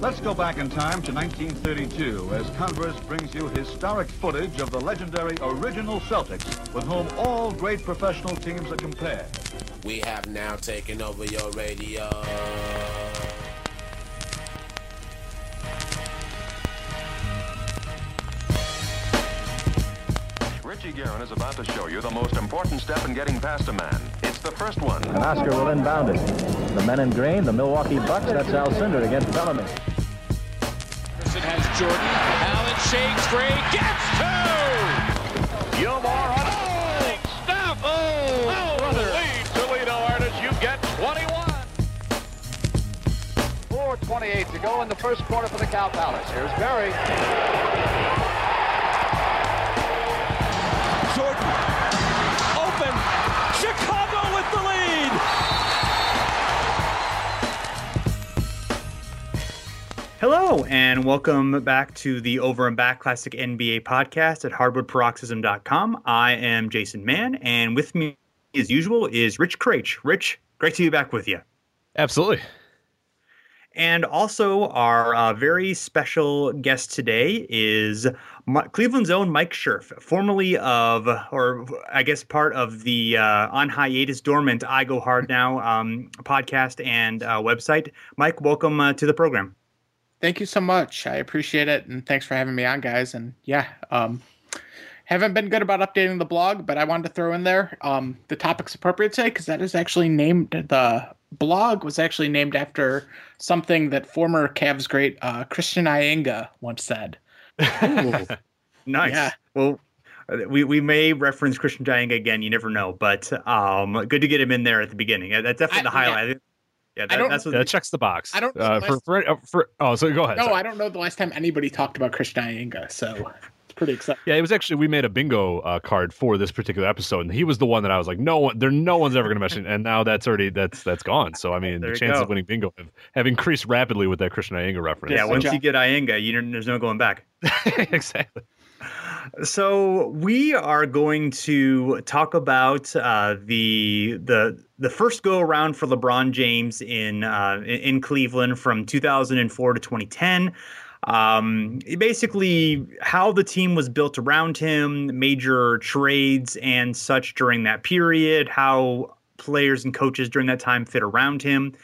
Let's go back in time to 1932 as Converse brings you historic footage of the legendary original Celtics with whom all great professional teams are compared. We have now taken over your radio. Richie Guerin is about to show you the most important step in getting past a man. It's the first one. And Oscar will inbound it. The men in green, the Milwaukee Bucks, that's Alcindor against Bellamy. Anderson has Jordan. Allen shakes free. Gets two! Gilmore on Big stuff! Oh, Oh, brother. lead Toledo artist, you get 21. 4.28 to go in the first quarter for the Cow Palace. Here's Barry. Hello, and welcome back to the Over and Back Classic NBA podcast at hardwoodparoxysm.com. I am Jason Mann, and with me, as usual, is Rich Craich. Rich, great to be back with you. Absolutely. And also, our uh, very special guest today is Mi- Cleveland's own Mike Scherf, formerly of, or I guess part of the uh, on hiatus dormant I Go Hard Now um, podcast and uh, website. Mike, welcome uh, to the program. Thank you so much. I appreciate it, and thanks for having me on, guys. And yeah, um, haven't been good about updating the blog, but I wanted to throw in there um, the topics appropriate today because that is actually named. The blog was actually named after something that former Cavs great uh, Christian Eyenga once said. Nice. Yeah. Well, we, we may reference Christian Eyenga again. You never know, but um, good to get him in there at the beginning. That's definitely I- the highlight. Yeah, that, don't- that's what. Yeah, that checks the box. I don't know Uh, for, for, uh, for oh, so go ahead. No, sorry. I don't know the last time anybody talked about Christian Eyenga, so it's pretty exciting. Yeah, it was actually we made a bingo uh, card for this particular episode, and he was the one that I was like, no one, there, no one's ever going to mention, and now that's already that's that's gone. So I mean, There the chances go. of winning bingo have, have increased rapidly with that Christian Eyenga reference. yeah, Good once job. you get Eyenga, you there's no going back. exactly. So we are going to talk about uh, the the the first go around for LeBron James in uh, in Cleveland from 2004 to 2010. Um, basically, how the team was built around him, major trades and such during that period, how players and coaches during that time fit around him.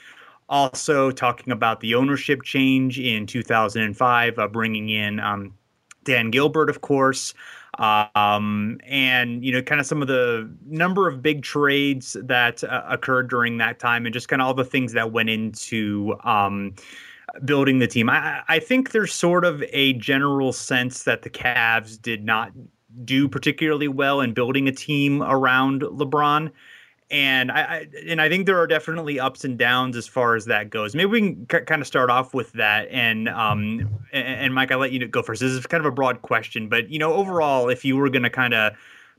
Also, talking about the ownership change in 2005, uh, bringing in um, Dan Gilbert, of course, um, and you know, kind of some of the number of big trades that uh, occurred during that time, and just kind of all the things that went into um, building the team. I, I think there's sort of a general sense that the Cavs did not do particularly well in building a team around LeBron. And I, I and I think there are definitely ups and downs as far as that goes. Maybe we can k- kind of start off with that. And um and, and Mike, I'll let you go first. This is kind of a broad question, but you know, overall, if you were going to kind of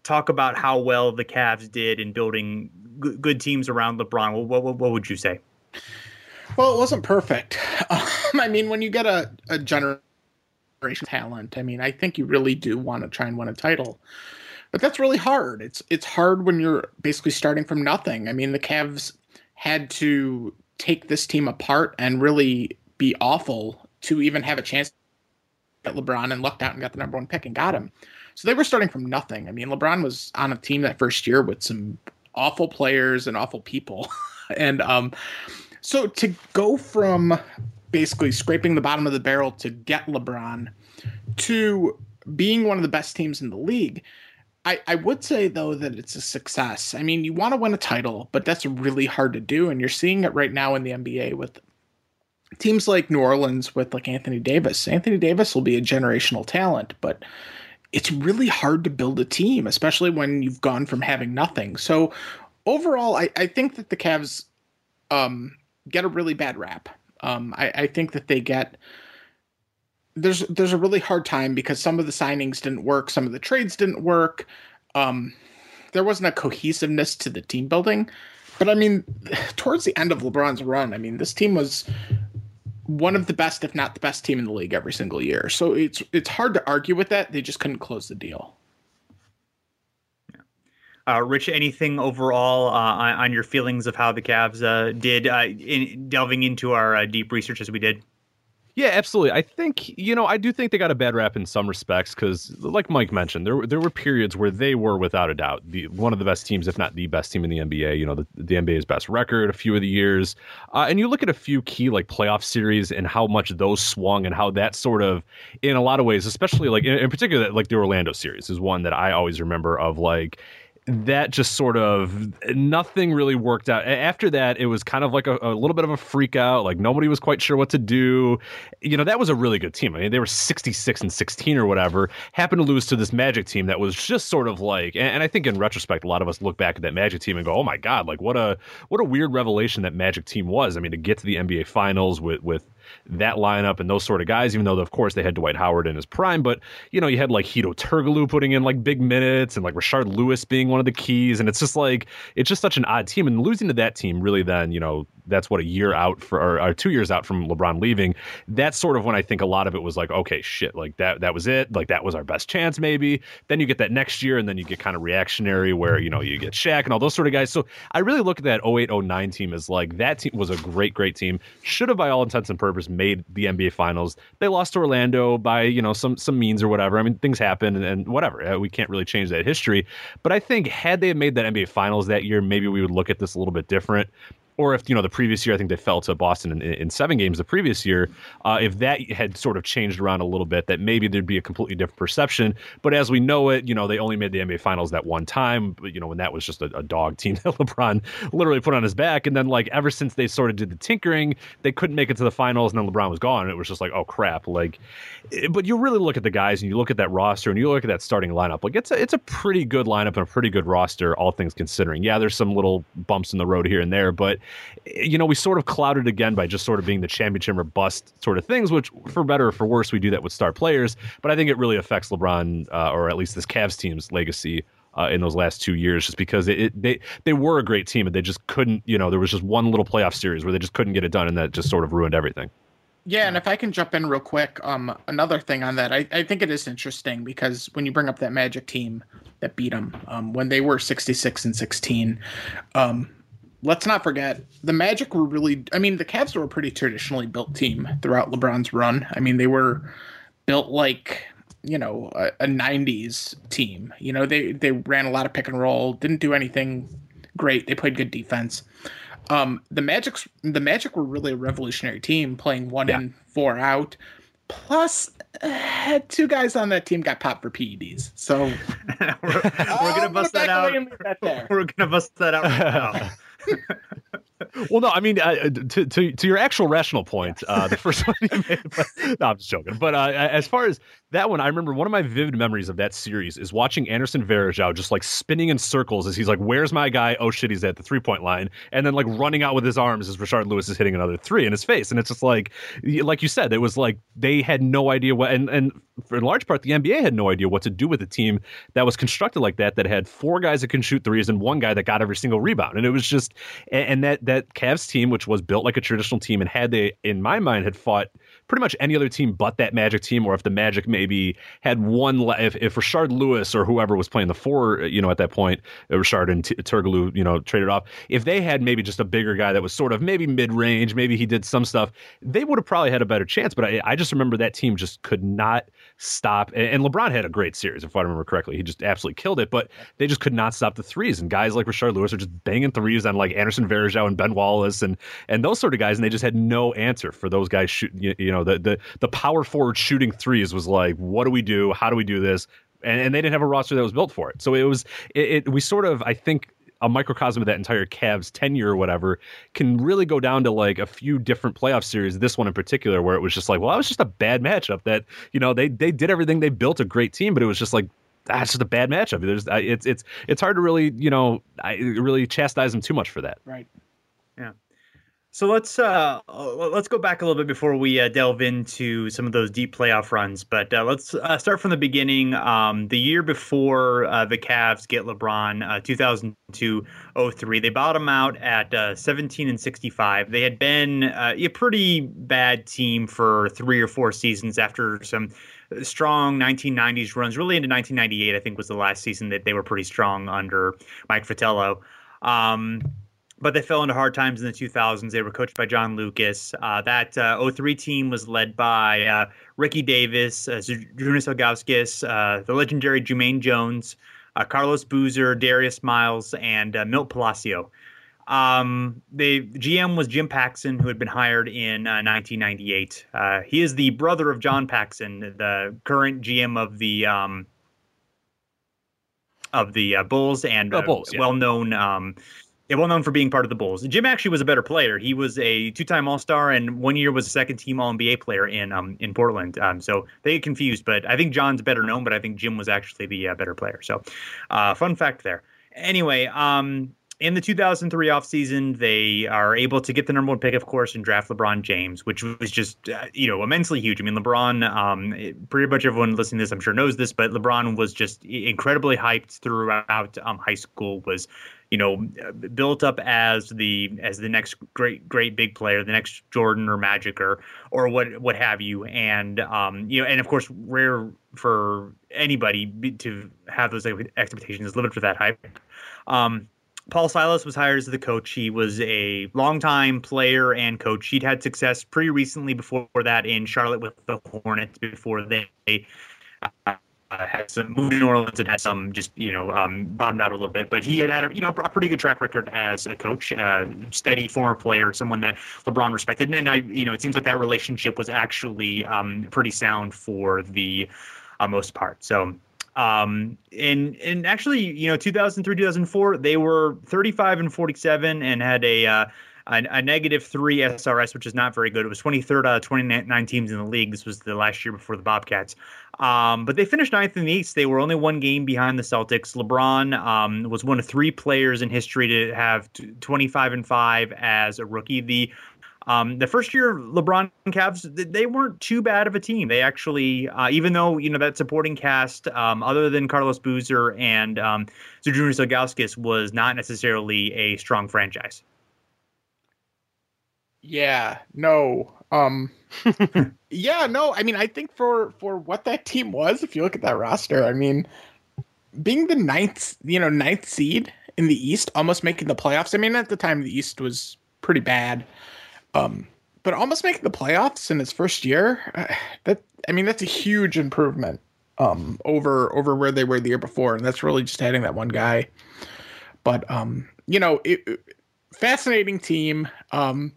talk about how well the Cavs did in building g- good teams around LeBron, what, what what would you say? Well, it wasn't perfect. Um, I mean, when you get a, a generation talent, I mean, I think you really do want to try and win a title. But that's really hard. It's it's hard when you're basically starting from nothing. I mean, the Cavs had to take this team apart and really be awful to even have a chance at LeBron and lucked out and got the number one pick and got him. So they were starting from nothing. I mean, LeBron was on a team that first year with some awful players and awful people. and um so to go from basically scraping the bottom of the barrel to get LeBron to being one of the best teams in the league, I, I would say though that it's a success. I mean, you want to win a title, but that's really hard to do, and you're seeing it right now in the NBA with teams like New Orleans with like Anthony Davis. Anthony Davis will be a generational talent, but it's really hard to build a team, especially when you've gone from having nothing. So overall, I, I think that the Cavs um, get a really bad rap. Um, I, I think that they get there's there's a really hard time because some of the signings didn't work, some of the trades didn't work. Um, there wasn't a cohesiveness to the team building. But I mean, towards the end of LeBron's run, I mean, this team was one of the best, if not the best team in the league every single year. So it's it's hard to argue with that. They just couldn't close the deal. Uh, Rich, anything overall uh, on, your feelings of how the Cavs uh, did uh, in delving into our uh, deep research as we did? Yeah, absolutely. I think you know I do think they got a bad rap in some respects because, like Mike mentioned, there there were periods where they were without a doubt the one of the best teams, if not the best team in the NBA. You know, the, the NBA's best record a few of the years, uh, and you look at a few key like playoff series and how much those swung and how that sort of, in a lot of ways, especially like in, in particular, like the Orlando series is one that I always remember of like that just sort of nothing really worked out. After that, it was kind of like a, a, little bit of a freak out. Like nobody was quite sure what to do. You know, that was a really good team. I mean, they were 66 and 16 or whatever. Happened to lose to this Magic team that was just sort of like, and, and I think in retrospect, a lot of us look back at that Magic team and go, "Oh my God, like what a what a weird revelation that Magic team was." I mean, to get to the NBA Finals with with that lineup and those sort of guys, even though, of course, they had Dwight Howard in his prime. But, you know, you had like Hedo Turkoglu putting in like big minutes and like Rashard Lewis being one of the keys. And it's just like, it's just such an odd team. And losing to that team really then, you know, that's what a year out for or, or, two years out from LeBron leaving. That's sort of when I think a lot of it was like, okay, shit, like that that was it. Like that was our best chance, maybe. Then you get that next year, and then you get kind of reactionary where you know you get Shaq and all those sort of guys. So I really look at that 0809 team as like that team was a great, great team. Should have by all intents and purposes made the NBA Finals. They lost to Orlando by you know some some means or whatever. I mean things happen and, and whatever. Uh, we can't really change that history. But I think had they made that NBA Finals that year, maybe we would look at this a little bit different or if you know the previous year, I think they fell to Boston in, in seven games the previous year. Uh, if that had sort of changed around a little bit, that maybe there'd be a completely different perception. But as we know it, you know they only made the NBA Finals that one time. But you know when that was just a, a dog team that LeBron literally put on his back, and then like ever since they sort of did the tinkering, they couldn't make it to the finals, and then LeBron was gone. It was just like oh crap, like. Eh, but you really look at the guys, and you look at that roster, and you look at that starting lineup. Like it's a it's a pretty good lineup and a pretty good roster, all things considering. Yeah, there's some little bumps in the road here and there, but you know, we sort of clouded again by just sort of being the championship or bust sort of things, which for better or for worse, we do that with star players. But I think it really affects LeBron, uh, or at least this Cavs team's legacy. Uh, in those last two years, just because it, it, they they were a great team and they just couldn't, you know, there was just one little playoff series where they just couldn't get it done, and that just sort of ruined everything. Yeah, and if I can jump in real quick, um, another thing on that, I, I think it is interesting because when you bring up that Magic team that beat them um, when they were 66 and 16, um, let's not forget the Magic were really. I mean, the Cavs were a pretty traditionally built team throughout LeBron's run. I mean, they were built like you know a, a 90s team. You know, they they ran a lot of pick and roll, didn't do anything great. They played good defense. Um, the Magic the Magic were really a revolutionary team, playing one yeah. in four out. Plus, uh, two guys on that team got popped for PEDs. So we're, we're gonna bust that out. We're gonna bust that out right now. Well, no, I mean, uh, to, to to your actual rational point, uh, the first one you made. But, no, I'm just joking. But uh, as far as that one, I remember one of my vivid memories of that series is watching Anderson Varejao just like spinning in circles as he's like, "Where's my guy? Oh shit, he's at the three point line," and then like running out with his arms as Rashard Lewis is hitting another three in his face, and it's just like, like you said, it was like they had no idea what, and and for in large part, the NBA had no idea what to do with a team that was constructed like that, that had four guys that can shoot threes and one guy that got every single rebound, and it was just, and that that Cavs team, which was built like a traditional team, and had they, in my mind, had fought pretty much any other team but that Magic team, or if the Magic maybe had one, if, if Rashard Lewis or whoever was playing the four, you know, at that point, uh, Rashard and T- Turkoglu, you know, traded off. If they had maybe just a bigger guy that was sort of maybe mid range, maybe he did some stuff, they would have probably had a better chance. But I, I just remember that team just could not stop. And LeBron had a great series, if I remember correctly. He just absolutely killed it, but they just could not stop the threes. And guys like Rashard Lewis are just banging threes on like Anderson Varejao and Ben Wallace and and those sort of guys, and they just had no answer for those guys shooting. You, you know, the the the power forward shooting threes was like, what do we do? How do we do this? And, and they didn't have a roster that was built for it. So it was it, it we sort of I think a microcosm of that entire Cavs tenure or whatever can really go down to like a few different playoff series. This one in particular, where it was just like, well, that was just a bad matchup. That you know they they did everything, they built a great team, but it was just like ah, that's just a bad matchup. There's it's it's it's hard to really you know I really chastise them too much for that. Right. Yeah. So let's uh, let's go back a little bit before we uh, delve into some of those deep playoff runs. But uh, let's uh, start from the beginning. Um, the year before uh, the Cavs get LeBron, 2002-03, they bottom out at uh, 17 and 65. They had been a pretty bad team for three or four seasons after some strong 1990s runs. Really into 1998, I think was the last season that they were pretty strong under Mike Fratello. Um, but they fell into hard times in the 2000s. They were coached by John Lucas. Uh, that uh, 03 team was led by uh, Ricky Davis, uh, Zydrunas Ilgauskas, uh, the legendary Jumaine Jones, uh, Carlos Boozer, Darius Miles, and uh, Milt Palacio. Um, the GM was Jim Paxson, who had been hired in 1998. he is the brother of John Paxson, the current GM of the um, of the Bulls and oh, Bulls, yeah. well known. Um, yeah, well known for being part of the Bulls. Jim actually was a better player. He was a two-time All-Star and one year was a second-team All-NBA player in um in Portland. Um, so they get confused, but I think John's better known, but I think Jim was actually the uh, better player. So, uh, fun fact there. Anyway, um, in the 2003 offseason, they are able to get the number one pick, of course, and draft LeBron James, which was just, uh, you know, immensely huge. I mean, LeBron, um, pretty much everyone listening to this, I'm sure, knows this, but LeBron was just incredibly hyped throughout um, high school, was you know, built up as the as the next great great big player, the next Jordan or Magic or or what what have you, and um, you know, and of course, rare for anybody to have those expectations, live up to that hype. Um, Paul Silas was hired as the coach. He was a longtime player and coach. He'd had success pretty recently before that in Charlotte with the Hornets before they uh, uh, had some moved to New Orleans and had some just you know um, bottomed out a little bit, but he had had a, you know a pretty good track record as a coach, uh, steady former player, someone that LeBron respected, and I you know it seems like that relationship was actually um, pretty sound for the uh, most part. So. Um, and and actually, you know, 2003, 2004, they were 35 and 47 and had a uh, a, a, negative three SRS, which is not very good. It was 23rd out of 29 teams in the league. This was the last year before the Bobcats. Um, but they finished ninth in the East. They were only one game behind the Celtics. LeBron um, was one of three players in history to have 25 and five as a rookie. The um, the first year LeBron Cavs, they weren't too bad of a team. They actually, uh, even though you know that supporting cast, um, other than Carlos Boozer and um, Zydrunas was not necessarily a strong franchise. Yeah, no. Um Yeah, no. I mean, I think for for what that team was, if you look at that roster, I mean, being the ninth, you know, ninth seed in the East, almost making the playoffs. I mean, at the time the East was pretty bad. Um but almost making the playoffs in his first year, uh, that I mean, that's a huge improvement um over over where they were the year before, and that's really just adding that one guy. But um, you know, it, it, fascinating team. Um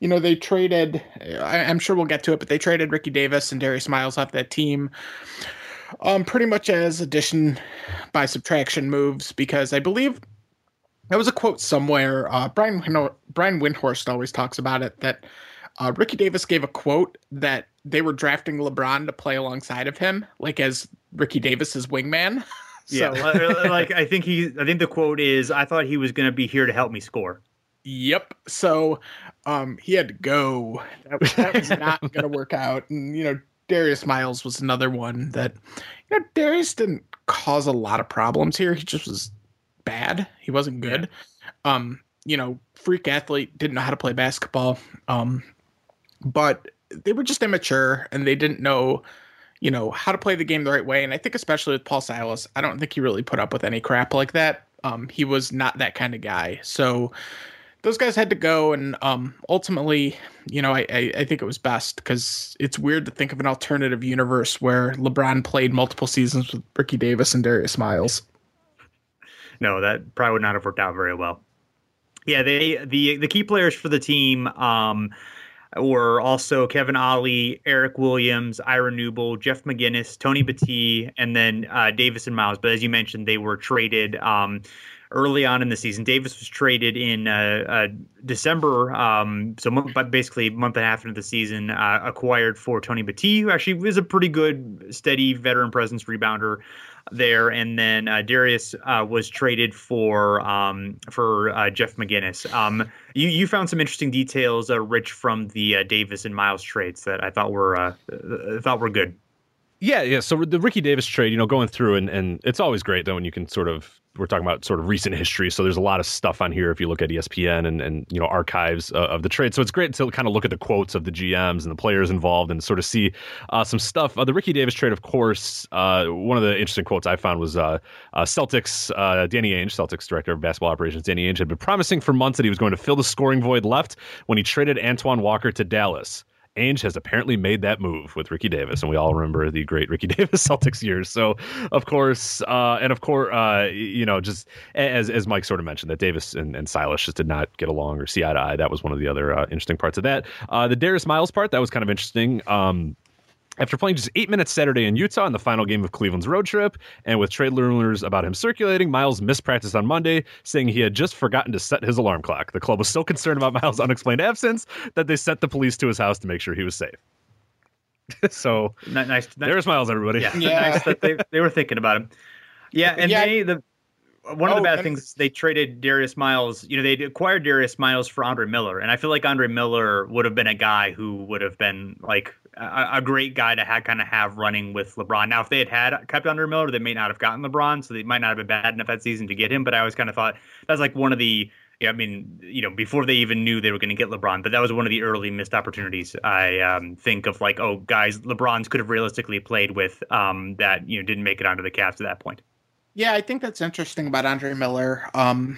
you know, they traded, I, am sure we'll get to it, but they traded Ricky Davis and Darius Miles off that team um, pretty much as addition by subtraction moves because I believe there was a quote somewhere. Uh, Brian, Brian Windhorst always talks about it that uh, Ricky Davis gave a quote that they were drafting LeBron to play alongside of him, like as Ricky Davis's wingman. so. Yeah, like I think he, I think the quote is, "I thought he was going to be here to help me score." Yep. So um, he had to go. That was, that was not going to work out. And, you know, Darius Miles was another one that, you know, Darius didn't cause a lot of problems here. He just was bad. He wasn't good. Yeah. Um, you know, freak athlete, didn't know how to play basketball. Um, but they were just immature and they didn't know, you know, how to play the game the right way. And I think especially with Paul Silas, I don't think he really put up with any crap like that. Um, he was not that kind of guy. So, those guys had to go, and um, ultimately, you know, I, I, I think it was best because it's weird to think of an alternative universe where LeBron played multiple seasons with Ricky Davis and Darius Miles. No, that probably would not have worked out very well. Yeah, they the the key players for the team um, were also Kevin Ollie, Eric Williams, Ira Newble, Jeff McInnis, Tony Battie, and then uh, Davis and Miles. But as you mentioned, they were traded. Um, early on in the season. Davis was traded in uh, uh, December, um, so basically a month and a half into the season, uh, acquired for Tony Battie, who actually was a pretty good, steady veteran presence rebounder. there, and then uh, Darius uh, was traded for um, for uh, Jeff McInnis. Um, you you found some interesting details, Rich, from the Davis and Miles trades that I thought were thought were good. Yeah, yeah. So the Ricky Davis trade, you know, going through and and it's always great though when you can sort of we're talking about sort of recent history. So there's a lot of stuff on here if you look at ESPN and, and you know archives uh, of the trade. So it's great to kind of look at the quotes of the GMs and the players involved and sort of see uh, some stuff. Uh, the Ricky Davis trade, of course, uh, one of the interesting quotes I found was uh, uh, Celtics Danny Ainge, Celtics director of basketball operations, Danny Ainge had been promising for months that he was going to fill the scoring void left when he traded Antoine Walker to Dallas. Ainge has apparently made that move with Ricky Davis, and we all remember the great Ricky Davis Celtics years. So, of course, uh, and of course, uh, you know, just as as Mike sort of mentioned, that Davis and, and Silas just did not get along or see eye to eye. That was one of the other uh, interesting parts of that. Uh, the Darius Miles part that was kind of interesting. Um, after playing just eight minutes Saturday in Utah in the final game of Cleveland's road trip, and with trade rumors about him circulating, Miles missed practice on Monday, saying he had just forgotten to set his alarm clock. The club was so concerned about Miles' unexplained absence that they sent the police to his house to make sure he was safe. so nice, nice. There's Miles, everybody. Yeah, yeah. nice that they, they were thinking about him. Yeah, and yeah. they the one of the oh, bad things they traded Darius Miles. You know, they acquired Darius Miles for Andre Miller, and I feel like Andre Miller would have been a guy who would have been like a, a great guy to have, kind of have running with LeBron. Now, if they had had kept Andre Miller, they may not have gotten LeBron, so they might not have been bad enough that season to get him. But I always kind of thought that's like one of the yeah, I mean, you know, before they even knew they were going to get LeBron, but that was one of the early missed opportunities. I um, think of like, oh, guys, LeBron's could have realistically played with um, that, you know, didn't make it onto the Cavs at that point. Yeah, I think that's interesting about Andre Miller. Um,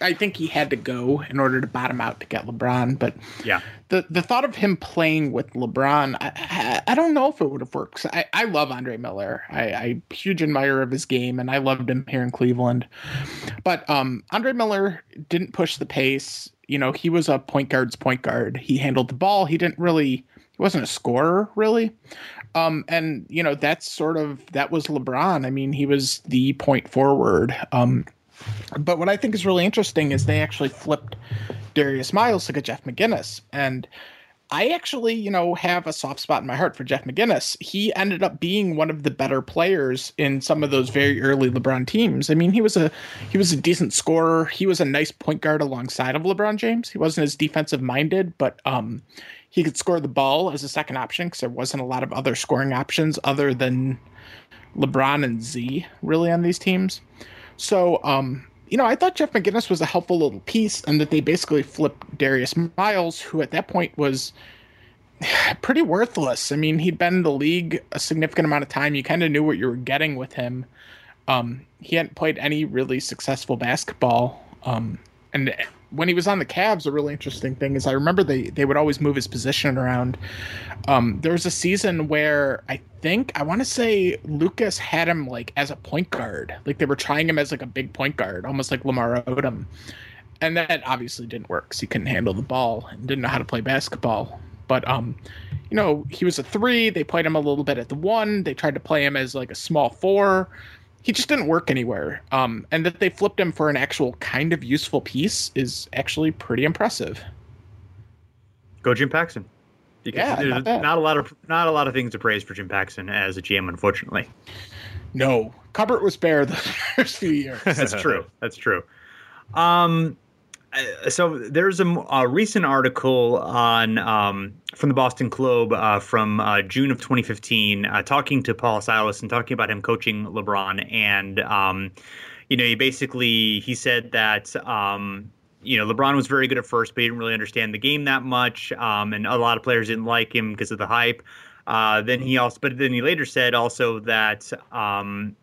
I think he had to go in order to bottom out to get LeBron, but yeah, the the thought of him playing with LeBron, I, I, I don't know if it would have worked. I, I love Andre Miller. I, I huge admirer of his game, and I loved him here in Cleveland. But um, Andre Miller didn't push the pace. You know, he was a point guard's point guard. He handled the ball. He didn't really. He wasn't a scorer, really. Um, and you know that's sort of that was LeBron. I mean, he was the point forward. Um, but what I think is really interesting is they actually flipped Darius Miles to get Jeff McInnis, and I actually, you know, have a soft spot in my heart for Jeff McInnis. He ended up being one of the better players in some of those very early LeBron teams. I mean, he was a he was a decent scorer. He was a nice point guard alongside of LeBron James. He wasn't as defensive minded, but um, he could score the ball as a second option because there wasn't a lot of other scoring options other than LeBron and Z really on these teams. So, um, you know, I thought Jeff McInnis was a helpful little piece, and that they basically flipped Darius Miles, who at that point was pretty worthless. I mean, he'd been in the league a significant amount of time. You kind of knew what you were getting with him. Um, he hadn't played any really successful basketball. Um, and when he was on the Cavs, a really interesting thing is I remember they they would always move his position around. Um, there was a season where I think I want to say Lucas had him like as a point guard, like they were trying him as like a big point guard, almost like Lamar Odom, and that obviously didn't work because he couldn't handle the ball and didn't know how to play basketball. But um, you know, he was a three. They played him a little bit at the one. They tried to play him as like a small four he just didn't work anywhere. Um, and that they flipped him for an actual kind of useful piece is actually pretty impressive. Go Jim Paxson. Can, yeah, not, not, a lot of not a lot of things to praise for Jim Paxson as a GM, unfortunately. No, cupboard was bare the first few years. That's true. That's true. Um, so there's a, a, recent article on um, from the Boston Globe uh, from uh, June of 2015, uh, talking to Paul Silas and talking about him coaching LeBron, and um, you know, he basically he said that um, you know LeBron was very good at first, but he didn't really understand the game that much, um, and a lot of players didn't like him because of the hype. Uh, then he also, but then he later said also that um,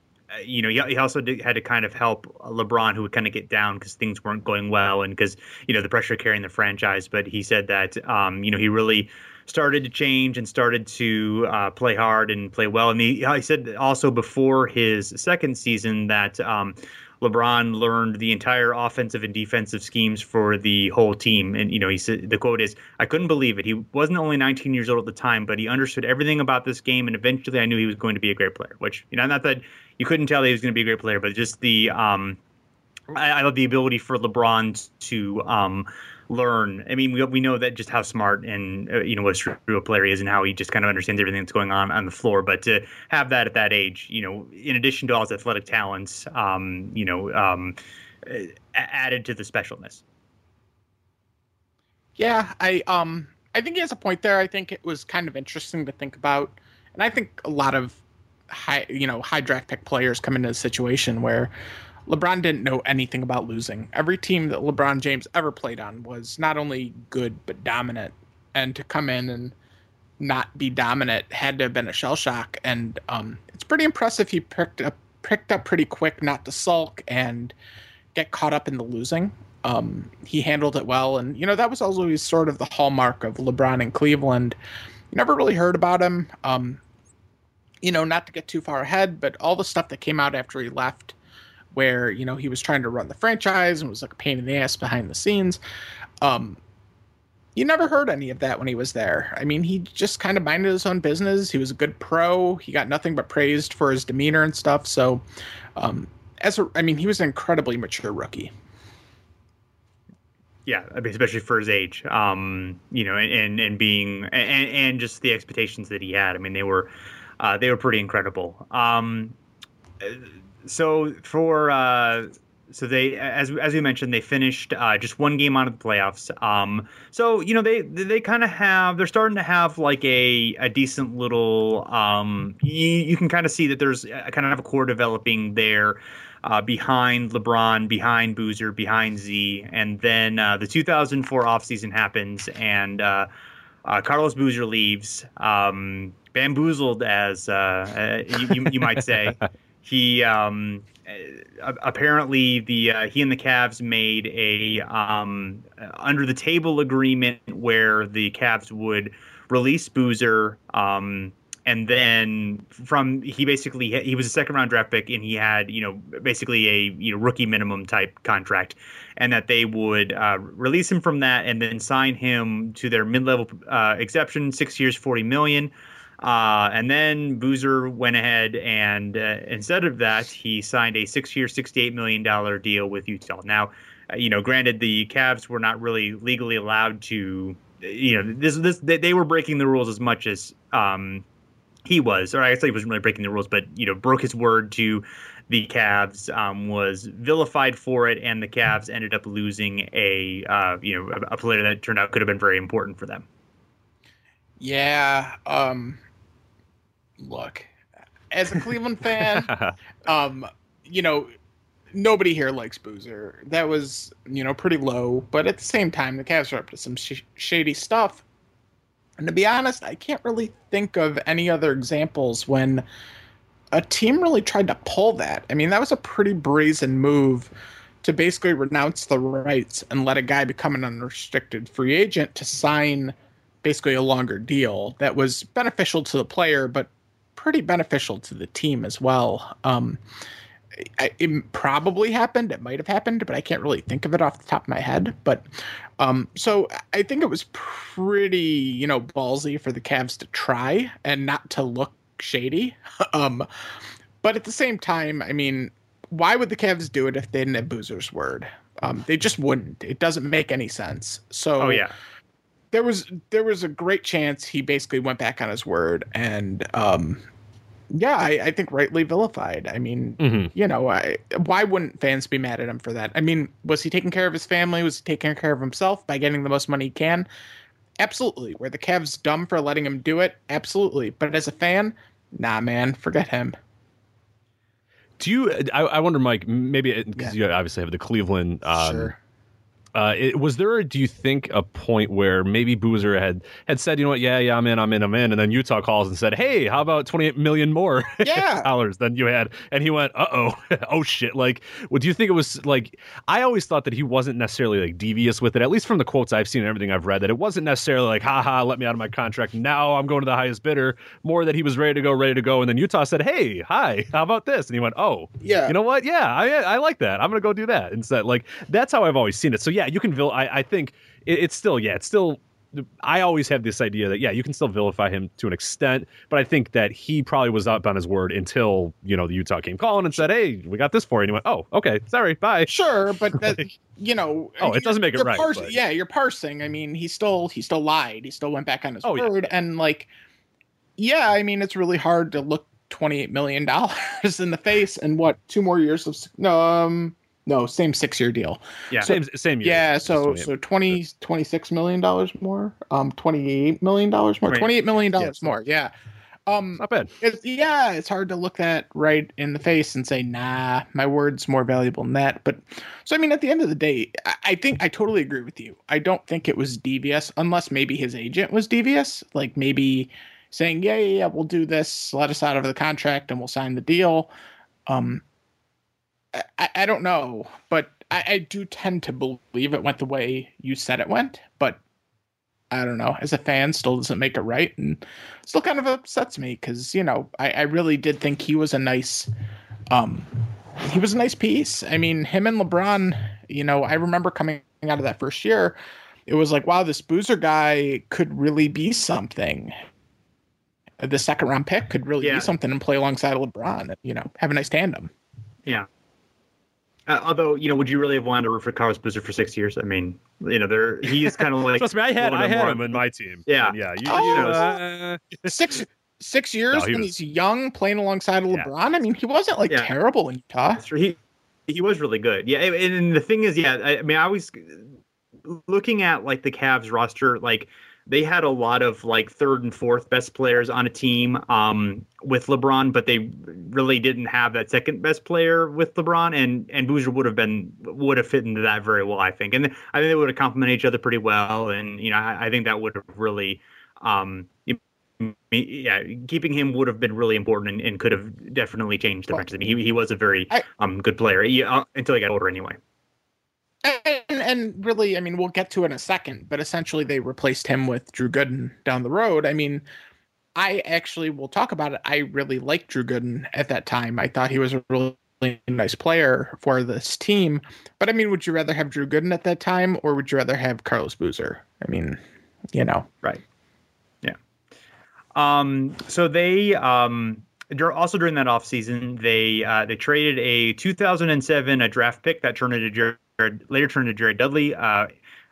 you know, he, also did, had to kind of help LeBron, who would kind of get down because things weren't going well and because you know the pressure carrying the franchise. But he said that um, you know he really started to change and started to uh, play hard and play well. And he, he, said also before his second season that um, LeBron learned the entire offensive and defensive schemes for the whole team. And, you know, he said the quote is, I couldn't believe it. He wasn't only 19 years old at the time, but he understood everything about this game. And eventually I knew he was going to be a great player, which, you know, not that you couldn't tell that he was going to be a great player, but just the, um, I, I love the ability for LeBron to um, learn. I mean, we, we know that just how smart and uh, you know what a true a player is, and how he just kind of understands everything that's going on on the floor. But to have that at that age, you know, in addition to all his athletic talents, um, you know, um, added to the specialness. Yeah, I um I think he has a point there. I think it was kind of interesting to think about, and I think a lot of high you know high draft pick players come into a situation where LeBron didn't know anything about losing. Every team that LeBron James ever played on was not only good but dominant, and to come in and not be dominant had to have been a shell shock. And um, it's pretty impressive he picked up picked up pretty quick, not to sulk and get caught up in the losing. Um, he handled it well, and you know that was always sort of the hallmark of LeBron in Cleveland. You never really heard about him. Um, you know, not to get too far ahead, but all the stuff that came out after he left, where you know he was trying to run the franchise and was like a pain in the ass behind the scenes. Um, you never heard any of that when he was there. I mean, he just kind of minded his own business. He was a good pro. He got nothing but praised for his demeanor and stuff. So, um, as a, I mean, he was an incredibly mature rookie yeah, I mean, especially for his age, um, you know, and and being and and just the expectations that he had. I mean, they were uh, they were pretty incredible. Um, so for uh, so they as as we mentioned, they finished uh, just one game out of the playoffs. Um, so you know they they kind of have they're starting to have like a a decent little. Um, you, you can kind of see that there's kind of a core developing there uh, behind LeBron, behind Boozer, behind Z, and then uh, the 2004 offseason happens, and uh, uh, Carlos Boozer leaves, um, bamboozled, as uh, uh, you, you, might say. he um, apparently the he and the Cavs made a um, under the table agreement where the Cavs would release Boozer. Um, and then from he basically he was a second round draft pick and he had you know basically a you know rookie minimum type contract and that they would uh, release him from that and then sign him to their mid level uh, exception six years forty million. Uh, and then Boozer went ahead and uh, instead of that, he signed a six-year, sixty-eight million dollar deal with Utah. Now, uh, you know, granted, the Cavs were not really legally allowed to, you know, this this they, they were breaking the rules as much as um, he was, or I guess he wasn't really breaking the rules, but you know, broke his word to the Cavs, um, was vilified for it, and the Cavs ended up losing a uh, you know a, a, player that turned out could have been very important for them. Yeah. Um, look, as a Cleveland fan, um, you know, nobody here likes Boozer. That was you know pretty low, but at the same time, the Cavs are up to some sh- shady stuff and to be honest, I can't really think of any other examples when a team really tried to pull that. I mean, that was a pretty brazen move to basically renounce the rights and let a guy become an unrestricted free agent to sign basically a longer deal that was beneficial to the player, but pretty beneficial to the team as well. Um, it probably happened. It might have happened, but I can't really think of it off the top of my head. But um, so I think it was pretty, you know, ballsy for the Cavs to try and not to look shady. um, but at the same time, I mean, why would the Cavs do it if they didn't have Boozer's word? Um, they just wouldn't. It doesn't make any sense. So, oh yeah, there was there was a great chance he basically went back on his word and um, yeah, I, I, think rightly vilified. I mean, mm-hmm. you know, I, why wouldn't fans be mad at him for that? I mean, was he taking care of his family? Was he taking care of himself by getting the most money he can? Absolutely. Were the Cavs dumb for letting him do it? Absolutely. But as a fan, nah, man, forget him. Do you? I, I wonder, Mike. Maybe because yeah. you obviously have the Cleveland um, sure. Uh, it, was there, do you think, a point where maybe Boozer had had said, you know what, yeah, yeah, I'm in, I'm in, I'm in, and then Utah calls and said, hey, how about 28 million more yeah. dollars than you had? And he went, uh oh, oh shit. Like, what do you think it was like? I always thought that he wasn't necessarily like devious with it, at least from the quotes I've seen and everything I've read, that it wasn't necessarily like, haha, let me out of my contract. Now I'm going to the highest bidder. More that he was ready to go, ready to go. And then Utah said, hey, hi, how about this? And he went, oh, yeah, you know what? Yeah, I, I like that. I'm going to go do that instead. Like, that's how I've always seen it. So, yeah, you can, I, I think it, it's still, yeah, it's still I always have this idea that yeah, you can still vilify him to an extent, but I think that he probably was up on his word until you know the Utah came calling and said, "Hey, we got this for you." And he went, "Oh, okay, sorry, bye." Sure, but that, you know, oh, it doesn't make it right. Pars- but- Yeah, you're parsing. I mean, he still he still lied. He still went back on his Oh, yeah. word, and like, yeah, I mean, it's really hard to look twenty eight million dollars in the face and what two more years of no, um, no, same six year deal. Yeah. Same same year. Yeah, so so 20 26 million dollars more, um, twenty eight million dollars more, twenty eight million dollars Yeah. more. Yeah. Um, not bad. it's yeah, it's hard to look that right in the face and say, nah, my word's more valuable than that. But so I mean, at the end of the day, I, I think I totally agree with you. I don't think it was devious, unless maybe his agent was devious, like maybe saying, yeah, yeah, yeah, we'll do this, let us out of the contract, and we'll sign the deal. Um, I- I, don't know, but I, I do tend to believe it went the way you said it went, but. I don't know. As a fan, still doesn't make it right, and still kind of upsets me because you know I, I really did think he was a nice, um, he was a nice piece. I mean, him and LeBron. You know, I remember coming out of that first year, it was like, wow, this Boozer guy could really be something. The second round pick could really Yeah. be something and play alongside LeBron. You know, have a nice tandem. Yeah. Uh, although, you know, would you really have wanted to root for Carlos Boozer for six years? I mean, you know, there he's kind of like Trust me, I had a little I had him in my team. Yeah. And yeah. You, Oh, you know, uh, Six six years No, he when was- he's young, playing alongside of Yeah. LeBron. I mean, he wasn't like Yeah. terrible in Utah. That's. He he was really good. Yeah, and, and the thing is, yeah, I, I mean, I was looking at like the Cavs roster, like they had a lot of like third and fourth best players on a team um, with LeBron, but they really didn't have that second best player with LeBron, and and Boozer would have been would have fit into that very well, I think, and I think they would have complemented each other pretty well, and you know, I, I think that would have really. Um, yeah, keeping him would have been really important and, and could have definitely changed the Well, Franchise. I mean, he, he was a very I- um good player he, uh, until he got older anyway. And, and really, I mean, we'll get to it in a second, but essentially they replaced him with Drew Gooden down the road. I mean, I actually will talk about it. I really liked Drew Gooden at that time. I thought he was a really nice player for this team. But I mean, would you rather have Drew Gooden at that time or would you rather have Carlos Boozer? I mean, you know. Right. Yeah. Um. So they um. Also during that offseason, they uh, they traded a 2007 a draft pick that turned into Jared later turned to Jared Dudley, uh,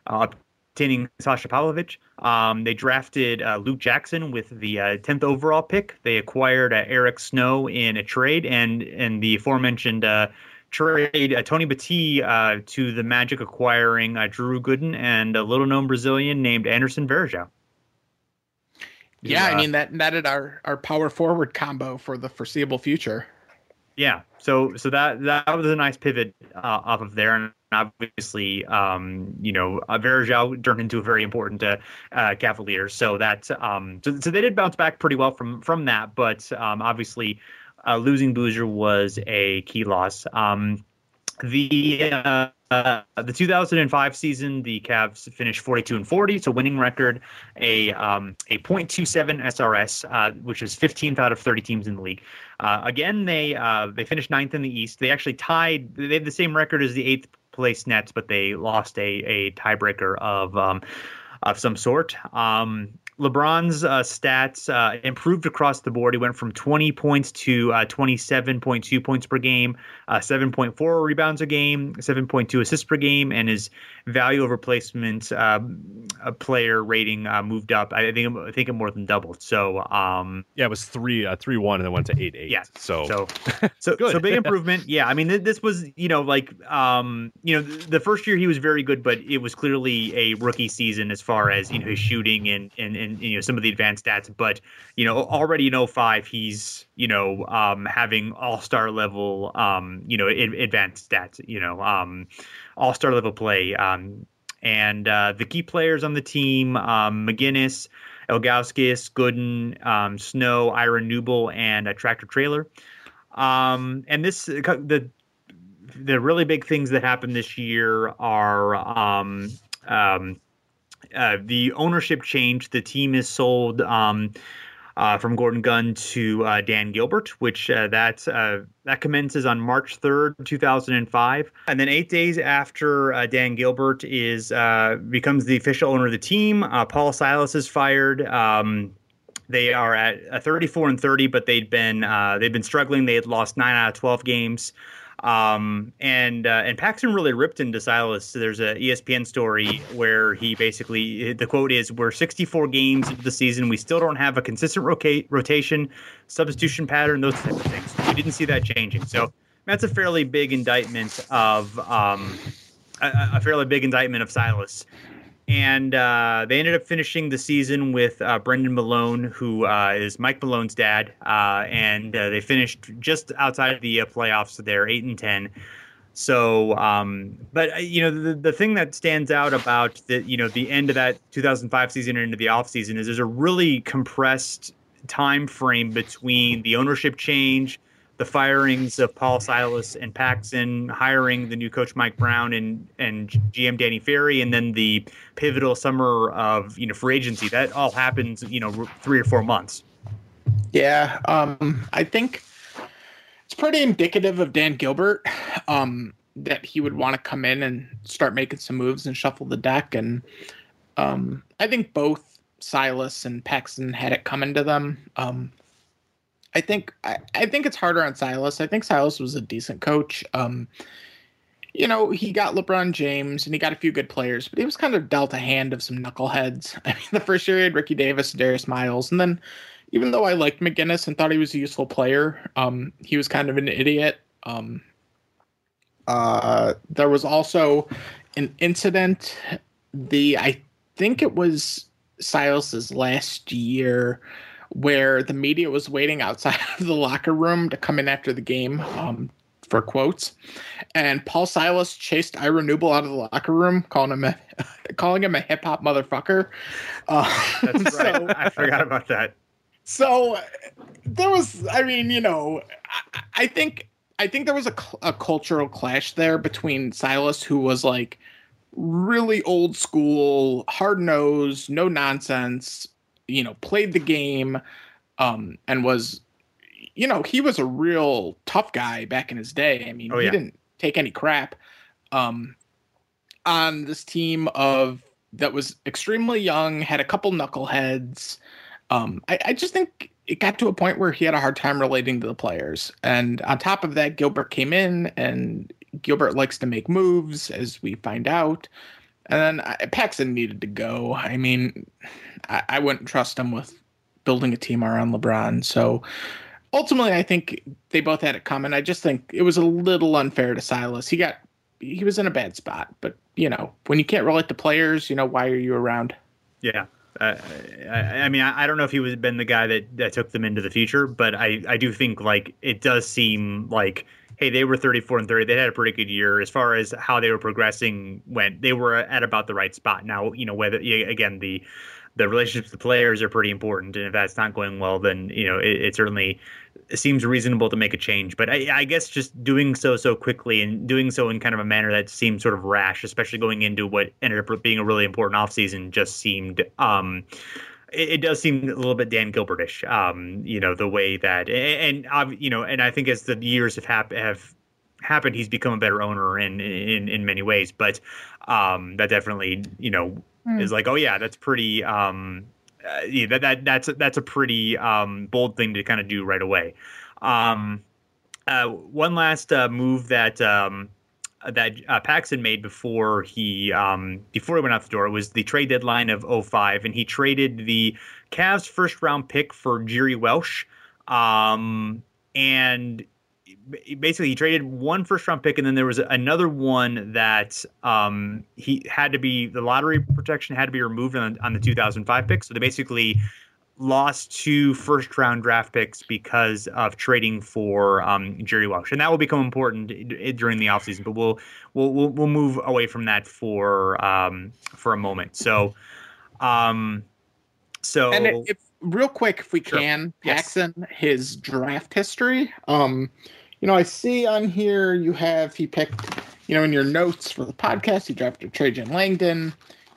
uh, obtaining Sasha Pavlovich. Um, they drafted uh, Luke Jackson with the uh, 10th overall pick. They acquired uh, Eric Snow in a trade, and and the aforementioned uh, trade uh, Tony Battie uh, to the Magic, acquiring uh, Drew Gooden and a little known Brazilian named Anderson Varejao. Yeah, I Uh, mean that netted our our power forward combo for the foreseeable future. Yeah, so so that that was a nice pivot uh, off of there, and obviously, um, you know, uh, Varejao turned into a very important uh, uh, Cavalier. So that um, so, so they did bounce back pretty well from from that, but um, obviously, uh, losing Boozer was a key loss. Um, the uh, uh, the 2005 season, the Cavs finished 42 and 40, so winning record, a um, a .27 SRS, uh, which is 15th out of 30 teams in the league. Uh, again, they uh, they finished ninth in the East. They actually tied. They had the same record as the eighth place Nets, but they lost a a tiebreaker of um, of some sort. Um, LeBron's uh, stats uh, improved across the board. He went from 20 points to uh, 27.2 points per game, uh, 7.4 rebounds a game, 7.2 assists per game, and his value of replacement uh, uh, player rating uh, moved up. I think I think it more than doubled. So um, yeah, it was three uh, three one and then went to eight eight. Yeah. So so so Good. so big improvement. Yeah, I mean th- this was you know like um you know th- the first year he was very good, but it was clearly a rookie season as far as you know his shooting and and and you know some of the advanced stats. But you know already in 05, he's you know um having all star level um you know ad- advanced stats. You know um all star level play. Um and uh, the key players on the team, um, McInnis. Ilgauskas, Gooden, um, Snow, Ira Newble, and a tractor trailer. Um, and this the the really big things that happened this year are um, um, uh, the ownership change. The team is sold. Um, uh, from Gordon Gund to uh, Dan Gilbert, which uh, that uh, that commences on March third, two thousand and five, and then eight days after uh, Dan Gilbert is becomes the official owner of the team, Paul Silas is fired. Um, they are at 34 and 30, but they'd been they've been struggling. They had lost nine out of 12 games. Um, and uh, and Paxson really ripped into Silas. There's a ESPN story where he basically the quote is, "We're 64 games into the season. We still don't have a consistent roca- rotation, substitution pattern, those type of things. We didn't see that changing. So that's a fairly big indictment of um, a, a fairly big indictment of Silas and uh, they ended up finishing the season with uh, Brendan Malone, who uh, is Mike Malone's dad, uh, and uh, they finished just outside of the uh, playoffs. So they're eight and ten. So, um, but you know, the, the thing that stands out about the you know the end of that 2005 season and into the off season is there's a really compressed time frame between the ownership change the firings of Paul Silas and Paxson, hiring the new coach Mike Brown and and GM Danny Ferry, and then the pivotal summer of you know free agency. That all happens you know three or four months. Yeah, um, I think it's pretty indicative of Dan Gilbert um, that he would want to come in and start making some moves and shuffle the deck. And um, I think both Silas and Paxson had it coming to them. Um, I think I, I think it's harder on Silas. I think Silas was a decent coach. Um, you know, he got LeBron James and he got a few good players, but he was kind of dealt a hand of some knuckleheads. I mean, the first year he had Ricky Davis, and Darius Miles, and then even though I liked McInnis and thought he was a useful player, um, he was kind of an idiot. Um, uh, there was also an incident. The I think it was Silas's last year where the media was waiting outside of the locker room to come in after the game um, for quotes, and Paul Silas chased Ira Newble out of the locker room, calling him a calling him a hip hop motherfucker. Uh, That's right. So, I forgot about that. So there was, I mean, you know, I, I think I think there was a, a cultural clash there between Silas, who was like really old school, hard nosed, no nonsense, you know, played the game, um, and was, you know, he was a real tough guy back in his day. I mean, oh, yeah. he didn't take any crap. Um, on this team of that was extremely young, had a couple knuckleheads. Um, I, I just think it got to a point where he had a hard time relating to the players. And on top of that, Gilbert came in, and Gilbert likes to make moves, as we find out. And then uh, Paxson needed to go. I mean, I, I wouldn't trust him with building a team around LeBron. So ultimately, I think they both had it coming. I just think it was a little unfair to Silas. He got he was in a bad spot, but you know, when you can't relate to players, you know, why are you around? Yeah. Uh, I, I, mean, I, I, don't know if he was been the guy that, that took them into the future, but I, I do think like it does seem like hey, they were 34 and 30. They had a pretty good year as far as how they were progressing went. They were at about the right spot. Now, you know, whether again the the relationships with the players are pretty important, and if that's not going well, then you know it, it certainly seems reasonable to make a change. But I, I, guess just doing so so quickly and doing so in kind of a manner that seemed sort of rash, especially going into what ended up being a really important offseason, just seemed. Um, it, it, does seem a little bit Dan Gilbertish, um, you know, the way that, and, and you know, and I think as the years have hap- have happened, he's become a better owner in in, in many ways. But um, that definitely, you know, mm. is like, oh yeah, that's pretty. Um, uh, yeah, that, that that's that's a pretty um, bold thing to kind of do right away. Um, uh, one last uh, move that um, that uh, Paxson made before he um, before he went out the door was the trade deadline of 05, and he traded the Cavs first round pick for Jerry Welsh, um, and basically he traded one first round pick, and then there was another one that um, he had to be the lottery protection had to be removed on, on the 2005 pick. So they basically lost two first round draft picks because of trading for um, Jerry Welsh, and that will become important during the offseason. But we'll, we'll we'll move away from that for um, for a moment. So, um, so and if, real quick, if we sure. can, Paxson, yes. his draft history. Um, you know, I see on here you have he picked, you know, in your notes for the podcast, he drafted Trajan Langdon,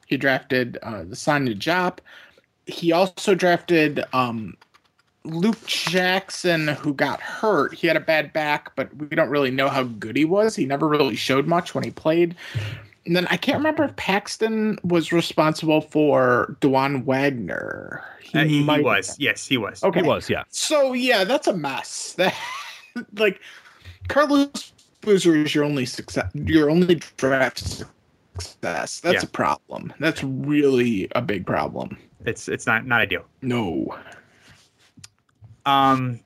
he drafted uh, DeSagana Diop he also drafted um, Luke Jackson, who got hurt, he had a bad back, but we don't really know how good he was. He never really showed much when he played. And then I can't remember if Paxson was responsible for Dajuan Wagner. He, uh, he, he was. Yes, he was. Okay. He was, yeah. So, yeah, that's a mess. That, like, Carlos Boozer is your only success, your only draft success. That's yeah. a problem. That's really a big problem. It's it's not not ideal. No. Um,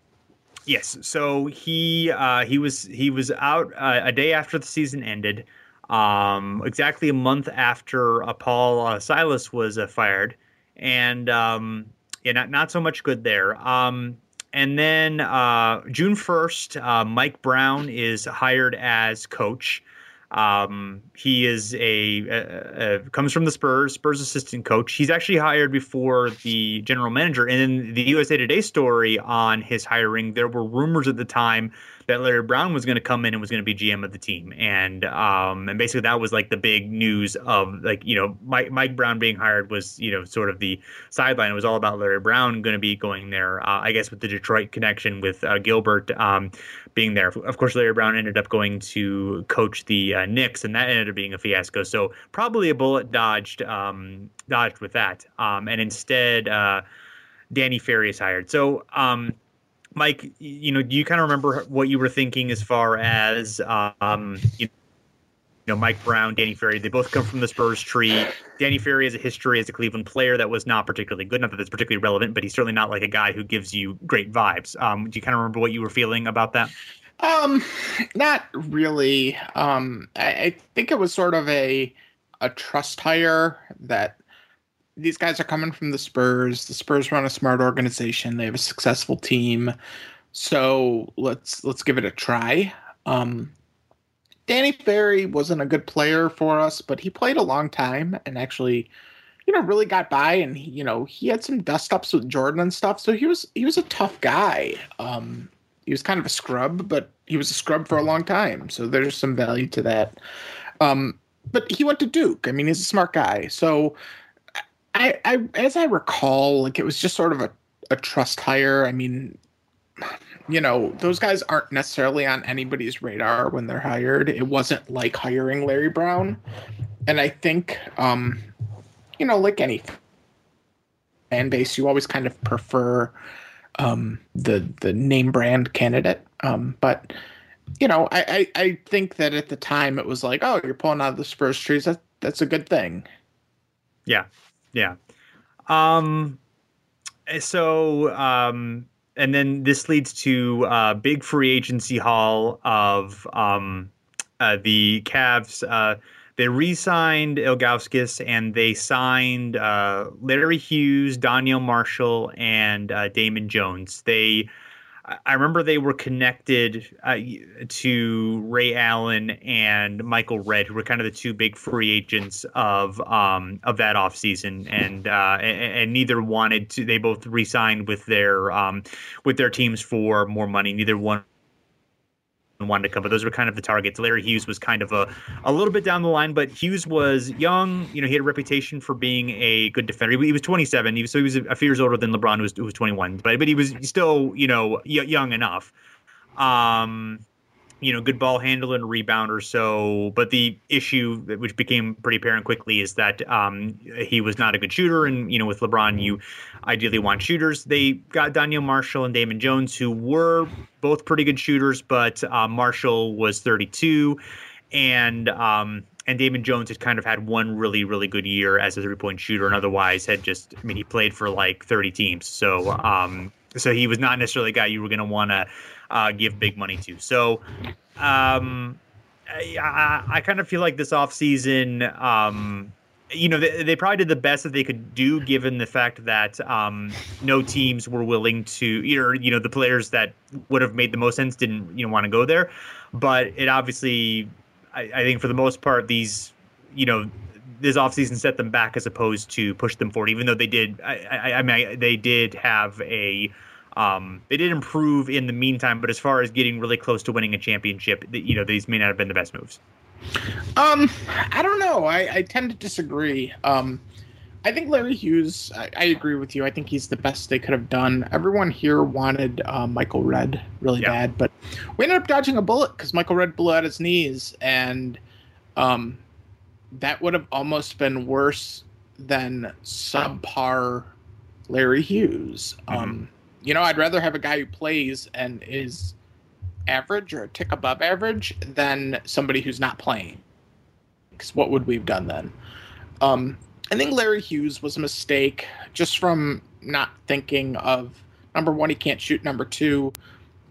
yes. So he uh, he was he was out uh, a day after the season ended. Um, exactly a month after uh, Paul uh, Silas was uh, fired, and um, yeah, not not so much good there. Um, and then uh, June first, uh, Mike Brown is hired as coach. Um, he is a, a, a, comes from the Spurs, Spurs assistant coach. He's actually hired before the general manager. And in the USA Today story on his hiring, there were rumors at the time that Larry Brown was going to come in and was going to be GM of the team, and um, and basically that was like the big news of like you know Mike Mike Brown being hired was you know sort of the sideline. It was all about Larry Brown going to be going there. Uh, I guess with the Detroit connection with uh, Gilbert um, being there. Of course, Larry Brown ended up going to coach the uh, Knicks, and that ended up being a fiasco. So probably a bullet dodged um, dodged with that, um, and instead. Uh, Danny Ferry is hired. So, um, Mike, you know, do you kind of remember what you were thinking as far as, um, you know, Mike Brown, Danny Ferry, they both come from the Spurs tree. Danny Ferry has a history as a Cleveland player that was not particularly good. Not that that's particularly relevant, but he's certainly not like a guy who gives you great vibes. Um, do you kind of remember what you were feeling about that? Um, not really. Um, I, I think it was sort of a a trust hire that these guys are coming from the Spurs. The Spurs run a smart organization. They have a successful team. So let's let's give it a try. Um, Danny Ferry wasn't a good player for us, but he played a long time and actually, you know, really got by. And he, you know, he had some dust ups with Jordan and stuff. So he was he was a tough guy. Um, he was kind of a scrub, but he was a scrub for a long time. So there's some value to that. Um, but he went to Duke. I mean, he's a smart guy. So I, I as I recall, like it was just sort of a, a trust hire. I mean, you know, those guys aren't necessarily on anybody's radar when they're hired. It wasn't like hiring Larry Brown. And I think um, you know, like any fan base, you always kind of prefer um the the name brand candidate. Um, but you know, I, I, I think that at the time it was like, oh, you're pulling out of the Spurs trees. That that's a good thing. Yeah, yeah. Um, so, um, and then this leads to uh, big free agency haul of um, uh, the Cavs. Uh, they re-signed Ilgauskas and they signed uh, Larry Hughes, Donyell Marshall, and uh, Damon Jones. They I remember they were connected uh, to Ray Allen and Michael Redd, who were kind of the two big free agents of um, of that offseason. and uh, and, and neither wanted to. They both re-signed with their um, with their teams for more money. Neither one wanted to come, but those were kind of the targets. Larry Hughes was kind of a, a little bit down the line, but Hughes was young. You know, he had a reputation for being a good defender. He was 27, he was, so he was a few years older than LeBron, who was, who was 21, but but he was still you know young enough. Um, you know, good ball handler and rebounder. So, but the issue which became pretty apparent quickly is that um, he was not a good shooter. And you know, with LeBron, you ideally want shooters. They got Donyell Marshall and Damon Jones, who were both pretty good shooters, but uh, Marshall was 32, and um, and Damon Jones had kind of had one really really good year as a three point shooter, and otherwise had just I mean he played for like 30 teams. So um, so he was not necessarily a guy you were going to want to uh, give big money to. So, um, I, I, kind of feel like this offseason, um, you know, they, they, probably did the best that they could do given the fact that um, no teams were willing to, either, you know, the players that would have made the most sense didn't, you know, want to go there. But it obviously, I, I think for the most part, these, you know, this offseason set them back as opposed to push them forward, even though they did, I, I, I mean, they did have a, um, they did improve in the meantime, but as far as getting really close to winning a championship, you know, these may not have been the best moves. Um, I don't know. I, I tend to disagree. Um, I think Larry Hughes. I, I, agree with you. I think he's the best they could have done. Everyone here wanted uh, Michael Redd really yeah. bad, but we ended up dodging a bullet because Michael Redd blew out his knees, and um, that would have almost been worse than subpar Larry Hughes. Mm-hmm. Um, you know, I'd rather have a guy who plays and is average or a tick above average than somebody who's not playing. Because what would we have done then? Um, I think Larry Hughes was a mistake just from not thinking of number one, he can't shoot. Number two,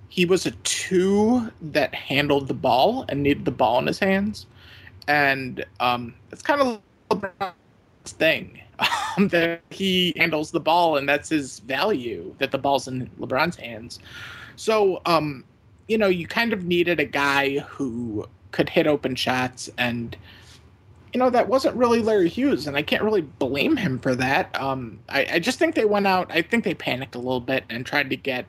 he was a two that handled the ball and needed the ball in his hands. And um, it's kind of thing um, that he handles the ball and that's his value that the ball's in LeBron's hands. So, um, you know, you kind of needed a guy who could hit open shots and you know, that wasn't really Larry Hughes, and I can't really blame him for that. Um, I, I just think they went out, I think they panicked a little bit and tried to get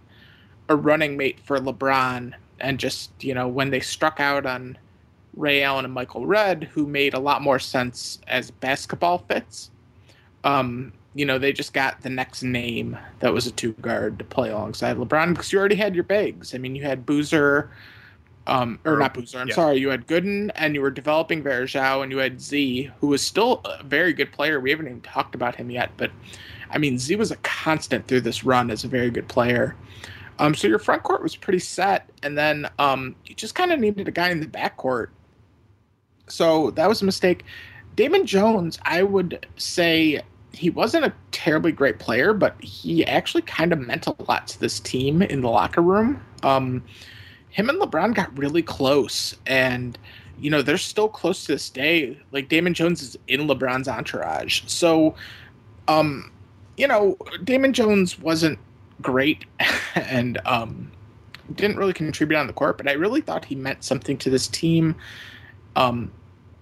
a running mate for LeBron. And just, you know, when they struck out on Ray Allen and Michael Redd, who made a lot more sense as basketball fits, um, you know, they just got the next name that was a two guard to play alongside LeBron because you already had your bigs. I mean, you had Boozer um, or not Boozer. I'm yeah. sorry. You had Gooden, and you were developing Varejao, and you had Z, who was still a very good player. We haven't even talked about him yet, but I mean, Z was a constant through this run as a very good player. Um, so your front court was pretty set, and then um, you just kind of needed a guy in the back court. So that was a mistake. Damon Jones, I would say he wasn't a terribly great player, but he actually kind of meant a lot to this team in the locker room. Um, him and LeBron got really close, and you know they're still close to this day. Like Damon Jones is in LeBron's entourage, so um, you know Damon Jones wasn't great, and um, didn't really contribute on the court, but I really thought he meant something to this team. Um,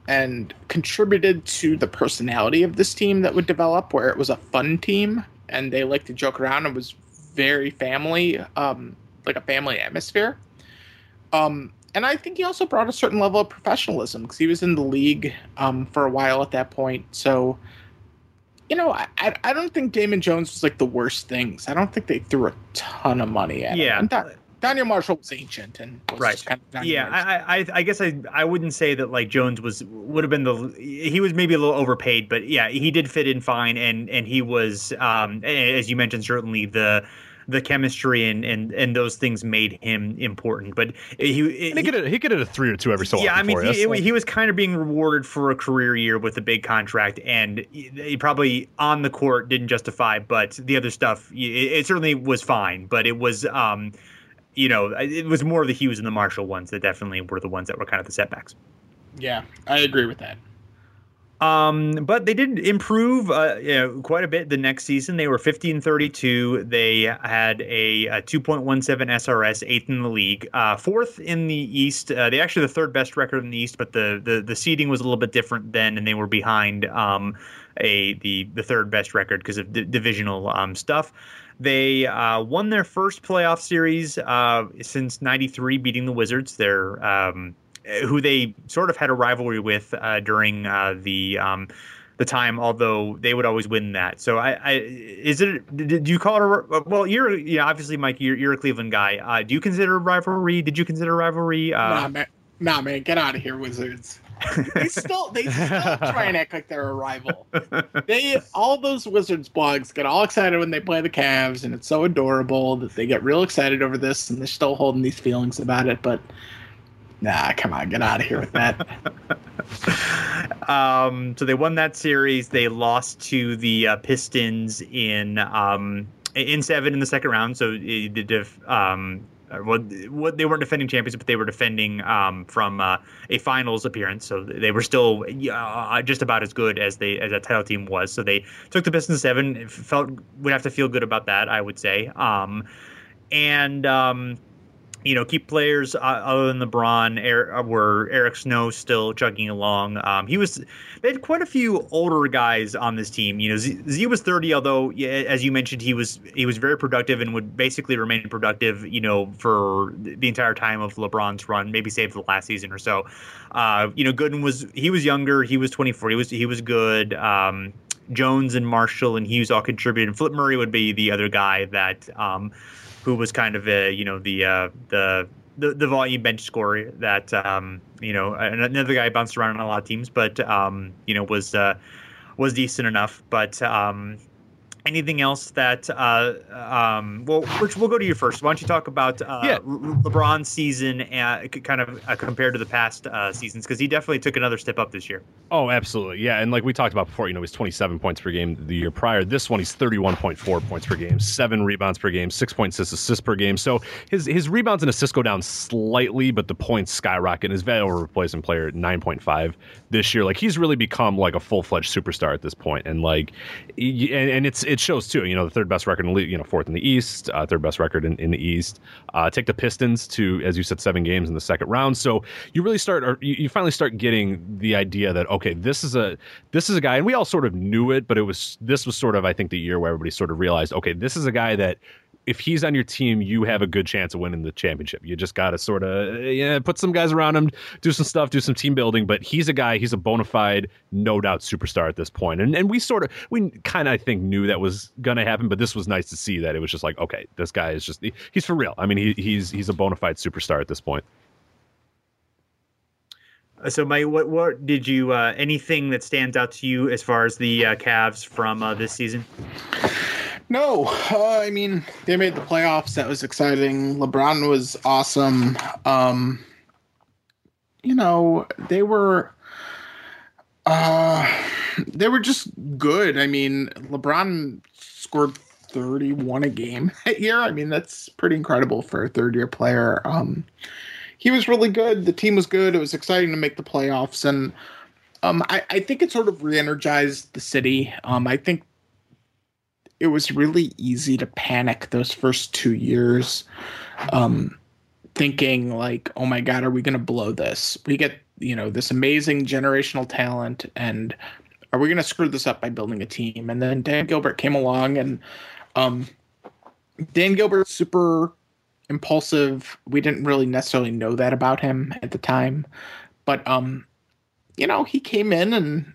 and contributed to the personality of this team that would develop where it was a fun team and they liked to joke around and was very family um, like a family atmosphere um, and I think he also brought a certain level of professionalism because he was in the league um, for a while at that point. So, you know, I, I don't think Damon Jones was like the worst things. I don't think they threw a ton of money at yeah. him. Yeah. Donyell Marshall was ancient and was right. Kind of yeah, I, I, I guess I, I wouldn't say that like Jones was would have been the he was maybe a little overpaid, but yeah, he did fit in fine, and and he was um as you mentioned certainly the the chemistry and and and those things made him important. But he he, could he could hit a three or two every so yeah, often. Yeah, I mean he, he, was kind of being rewarded for a career year with a big contract, and he probably on the court didn't justify, but the other stuff it, it certainly was fine. But it was. um you know, it was more of the Hughes and the Marshall ones that definitely were the ones that were kind of the setbacks. Yeah, I agree with that. Um, but they did improve uh, you know, quite a bit the next season. They were 15 32. They had a, a 2.17 SRS, eighth in the league, uh, fourth in the East. Uh, they actually the third best record in the East, but the, the, the seeding was a little bit different then, and they were behind um, a the, the third best record because of d- divisional um, stuff. They uh, won their first playoff series uh, since '93, beating the Wizards. They're um, who they sort of had a rivalry with uh, during uh, the um, the time, although they would always win that. So, I, I is it? Did you call it a? Well, you're yeah, obviously, Mike, you're, you're a Cleveland guy. Uh, do you consider a rivalry? Did you consider rivalry? Uh, nah, man, nah, man, get out of here, Wizards. they still they still try and act like they're a rival. They all those Wizards blogs get all excited when they play the Cavs, and it's so adorable that they get real excited over this, and they're still holding these feelings about it. But Nah, come on, get out of here with that. um, so they won that series. They lost to the uh, Pistons in um, in seven in the second round. So the um, well, what they weren't defending champions, but they were defending um, from uh, a finals appearance. So they were still uh, just about as good as they as that title team was. So they took the Pistons seven. Felt would have to feel good about that, I would say. Um, and um, you know, keep players uh, other than LeBron er, were Eric Snow still chugging along. Um, he was they had quite a few older guys on this team. You know, Z, Z was 30, although as you mentioned, he was he was very productive and would basically remain productive. You know, for the entire time of LeBron's run, maybe save the last season or so. Uh, you know, Gooden was he was younger. He was 24. He was he was good. Um, Jones and Marshall and Hughes all contributed. And Flip Murray would be the other guy that um, who was kind of a you know the uh, the the, the volume bench scorer that um, you know another guy bounced around on a lot of teams, but um, you know was uh, was decent enough. But um, anything else that uh, um, well, which we'll go to you first. Why don't you talk about uh, Yeah. LeBron's season and kind of uh, compared to the past uh, seasons because he definitely took another step up this year. Oh, absolutely. Yeah. And like we talked about before, you know, he's 27 points per game the year prior. This one, he's 31.4 points per game, seven rebounds per game, 6.6 assists per game. So his his rebounds and assists go down slightly, but the points skyrocket. His value over replacement player at 9.5 this year. Like he's really become like a full fledged superstar at this point. And like, and, and it's it shows too. You know, the third best record in the you know, fourth in the East, uh, third best record in, in the East. Uh, take the Pistons to, as you said, seven games in the second round. So you really start, or you, you finally start getting the idea that okay, this is a this is a guy, and we all sort of knew it, but it was this was sort of I think the year where everybody sort of realized, okay, this is a guy that if he's on your team, you have a good chance of winning the championship. You just got to sort of yeah, put some guys around him, do some stuff, do some team building. But he's a guy, he's a bona fide, no doubt superstar at this point. And and we sort of we kind of I think knew that was going to happen, but this was nice to see that it was just like okay, this guy is just he's for real. I mean, he, he's he's a bona fide superstar at this point. Uh, So, Mike, what what did you uh, anything that stands out to you as far as the uh, Cavs from uh, this season? No, uh, I mean they made the playoffs. That was exciting. LeBron was awesome. Um, you know they were, uh, they were just good. I mean LeBron scored thirty-one a game that year. I mean that's pretty incredible for a third-year player. Um, he was really good. The team was good. It was exciting to make the playoffs, and um, I, I think it sort of re-energized the city. Um, I think it was really easy to panic those first two years, um, thinking like, "Oh my God, are we going to blow this? We get you know this amazing generational talent, and are we going to screw this up by building a team?" And then Dan Gilbert came along, and um, Dan Gilbert's super impulsive. We didn't really necessarily know that about him at the time, but um, you know, he came in and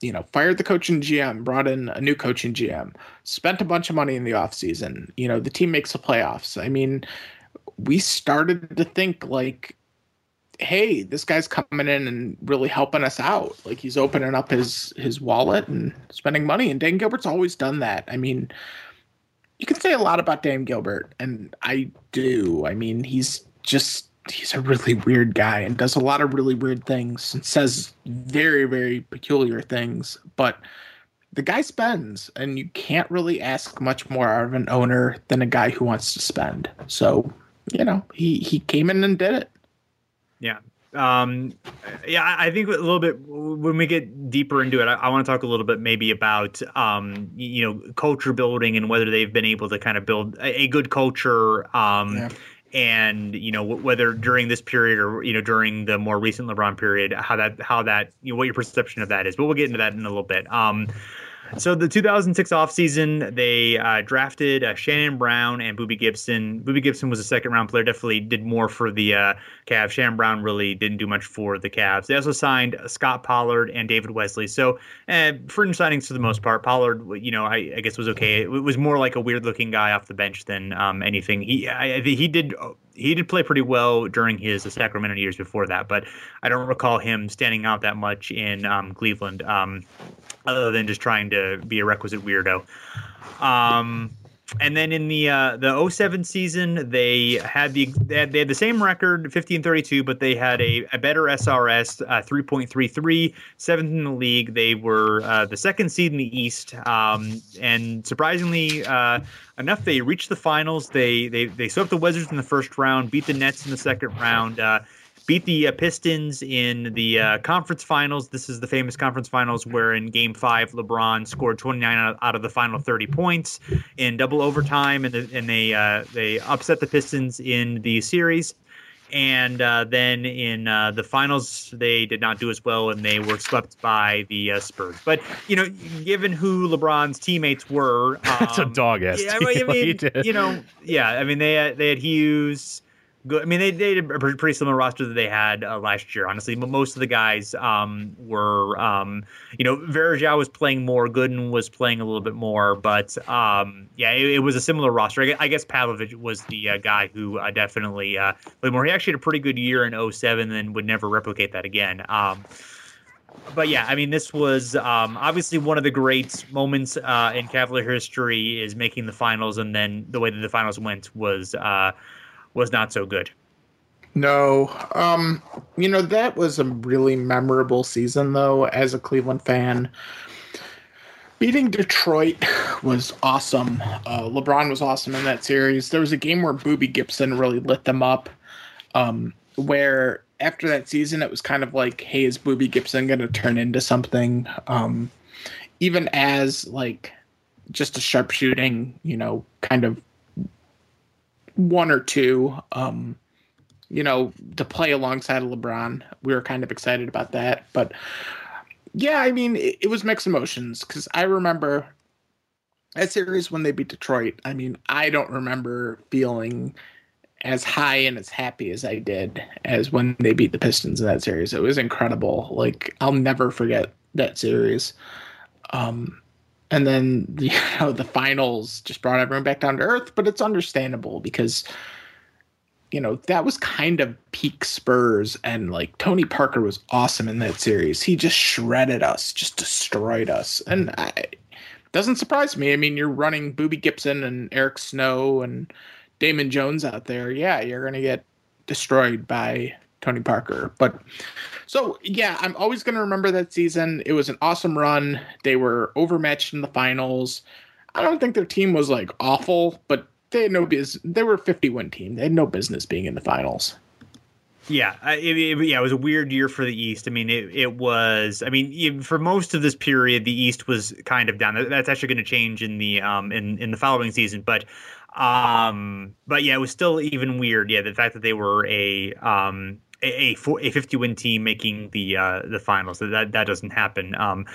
you know, fired the coach and GM, brought in a new coach and GM, spent a bunch of money in the offseason. You know, the team makes the playoffs. I mean, we started to think like, hey, this guy's coming in and really helping us out. Like he's opening up his his wallet and spending money. And Dan Gilbert's always done that. I mean, you can say a lot about Dan Gilbert, and I do. I mean, he's just he's a really weird guy and does a lot of really weird things and says very very peculiar things but the guy spends and you can't really ask much more of an owner than a guy who wants to spend so you know he he came in and did it Yeah. Um, yeah, I I think a little bit when we get deeper into it, I, I want to talk a little bit maybe about um, you know culture building and whether they've been able to kind of build a, a good culture. Um, Yeah. And you know wh- whether during this period or you know during the more recent LeBron period, how that how that you know what your perception of that is. But we'll get into that in a little bit. Um, so the 2006 offseason, they uh, drafted uh, Shannon Brown and Boobie Gibson. Boobie Gibson was a second round player, definitely did more for the uh, Cavs. Shannon Brown really didn't do much for the Cavs. They also signed Scott Pollard and David Wesley. So uh, fringe signings for the most part. Pollard, you know, I, I guess was okay. It was more like a weird looking guy off the bench than um, anything. He I, I he did he did play pretty well during his Sacramento years before that, but I don't recall him standing out that much in um, Cleveland. Um, other than just trying to be a requisite weirdo. Um, and then in the uh, the 07 season, they had the they had, they had the same record, 50 and 32, but they had a, a better SRS, uh, 3.33, seventh in the league. They were uh, the second seed in the East, um, and surprisingly uh, enough, they reached the finals. They they they swept the Wizards in the first round, beat the Nets in the second round. Beat the uh, Pistons in the uh, conference finals. This is the famous conference finals where in Game Five, LeBron scored 29 out, of the final 30 points in double overtime, and, the, and they uh, they upset the Pistons in the series. And uh, then in uh, the finals, they did not do as well, and they were swept by the uh, Spurs. But you know, given who LeBron's teammates were, That's a um, dog ass yeah. I mean, you know, yeah, I mean they had, they had Hughes, good. I mean, they they had a pretty similar roster that they had uh, last year. Honestly, but most of the guys um, were, um, you know, Varejao was playing more, Gooden was playing a little bit more, but um, yeah, it, it, was a similar roster. I guess, I guess Pavlovic was the uh, guy who uh, definitely uh, played more. He actually had a pretty good year in 07 and would never replicate that again. Um, but yeah, I mean, this was um, obviously one of the great moments uh, in Cavalier history is making the finals, and then the way that the finals went was uh, was not so good. No, um, you know that was a really memorable season, though. As a Cleveland fan, beating Detroit was awesome. Uh, LeBron was awesome in that series. There was a game where Boobie Gibson really lit them up, um, where after that season, it was kind of like, hey, is Boobie Gibson going to turn into something? Um, even as like just a sharpshooting, you know, kind of one or two, um, you know, to play alongside of LeBron. We were kind of excited about that. But yeah, I mean, it, it was mixed emotions because I remember that series when they beat Detroit. I mean, I don't remember feeling as high and as happy as I did as when they beat the Pistons in that series. It was incredible. Like I'll never forget that series. Um, and then you know the finals just brought everyone back down to earth, but it's understandable because you know that was kind of peak Spurs, and like Tony Parker was awesome in that series. He just shredded us, just destroyed us, and I, doesn't surprise me. I mean, you're running Boobie Gibson and Eric Snow and Damon Jones out there, yeah, you're going to get destroyed by Tony Parker. But so, yeah, I'm always going to remember that season. It was an awesome run. They were overmatched in the finals. I don't think their team was like awful, but they had no business. They were a 50 win team. They had no business being in the finals. Yeah, it, it, yeah, it was a weird year for the East. I mean, it, it was. I mean, for most of this period, the East was kind of down. That's actually going to change in the um in in the following season. But um, but yeah, it was still even weird. Yeah, the fact that they were a um a a, 50 win team making the uh the finals that that doesn't happen um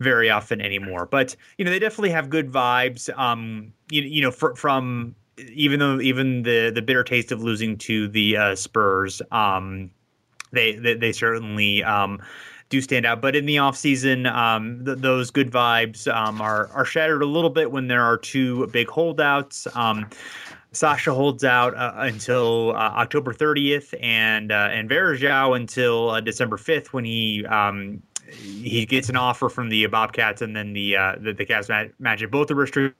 very often anymore. But you know, they definitely have good vibes. Um, you you know, fr- from even though even the the bitter taste of losing to the uh, Spurs, um, they, they they certainly um do stand out. But in the offseason, um, th- those good vibes um, are are shattered a little bit when there are two big holdouts. Sasha holds out uh, until uh, October 30th, and uh, and Varejao until uh, December 5th when he um, he gets an offer from the Bobcats and then the uh, the, the Cavs Magic. Both are restricted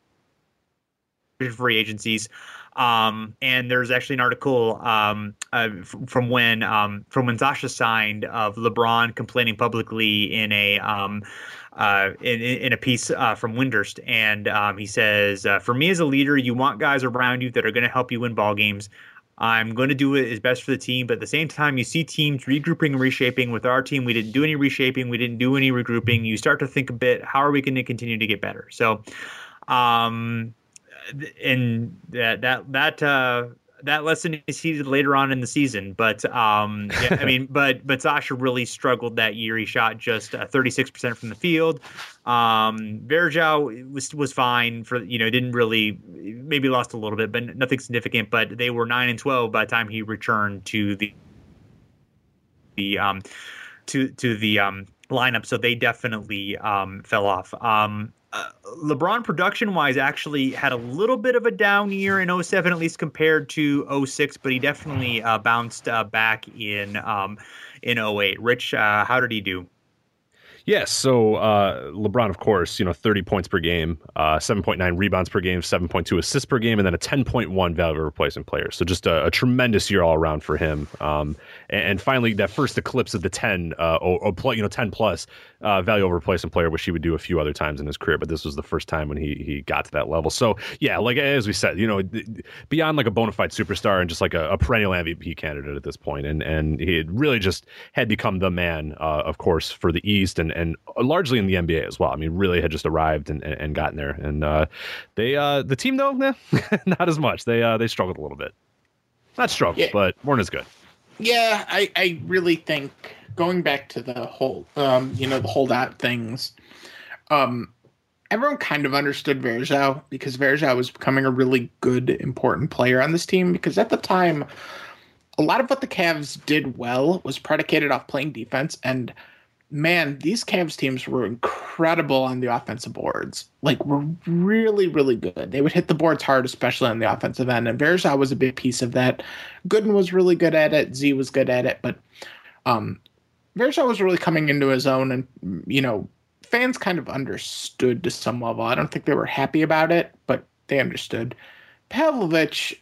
free agencies. Um, and there's actually an article um, uh, from when um, from when Sasha signed of LeBron complaining publicly in a um, uh, in, in a piece uh, from Windhorst, and um, he says, uh, "For me as a leader, you want guys around you that are going to help you win ball games." I'm going to do it as best for the team, but at the same time, you see teams regrouping and reshaping. With our team, we didn't do any reshaping, we didn't do any regrouping. You start to think a bit, how are we going to continue to get better? So, um, and that that that uh, that lesson is heeded later on in the season. But um, yeah, I mean, but but Sasha really struggled that year. He shot just thirty six percent from the field. Um, Varejao was was fine for you know didn't really maybe lost a little bit, but nothing significant. But they were nine and twelve by the time he returned to the the um to to the um lineup. So they definitely um fell off. Um, uh, LeBron production wise actually had a little bit of a down year in 07 at least compared to 06 but he definitely uh, bounced uh, back in um, in 08 rich uh, how did he do Yes. So uh, LeBron, of course, you know, 30 points per game, uh, 7.9 rebounds per game, 7.2 assists per game, and then a 10.1 value replacement player. So just a, a tremendous year all around for him. Um, and, and, finally, that first eclipse of the 10, uh, or, or you know, 10 plus uh, value over replacement player, which he would do a few other times in his career, but this was the first time when he he got to that level. So yeah, like as we said, you know, beyond like a bona fide superstar and just like a, a perennial MVP candidate at this point, and and he had really just had become the man, uh, of course, for the East and and largely in the NBA as well. I mean, really had just arrived and, and gotten there. And uh, they uh, the team though, nah, not as much. They uh, they struggled a little bit. Not struggled, yeah. but weren't as good. Yeah, I I really think going back to the whole um you know the holdout things, um everyone kind of understood Varejao because Varejao was becoming a really good important player on this team because at the time a lot of what the Cavs did well was predicated off playing defense. And man, these Cavs teams were incredible on the offensive boards. Like, were really, really good. They would hit the boards hard, especially on the offensive end. And Varejao was a big piece of that. Gooden was really good at it. Z was good at it. But um, Varejao was really coming into his own. And, you know, fans kind of understood to some level. I don't think they were happy about it, but they understood. Pavlovic,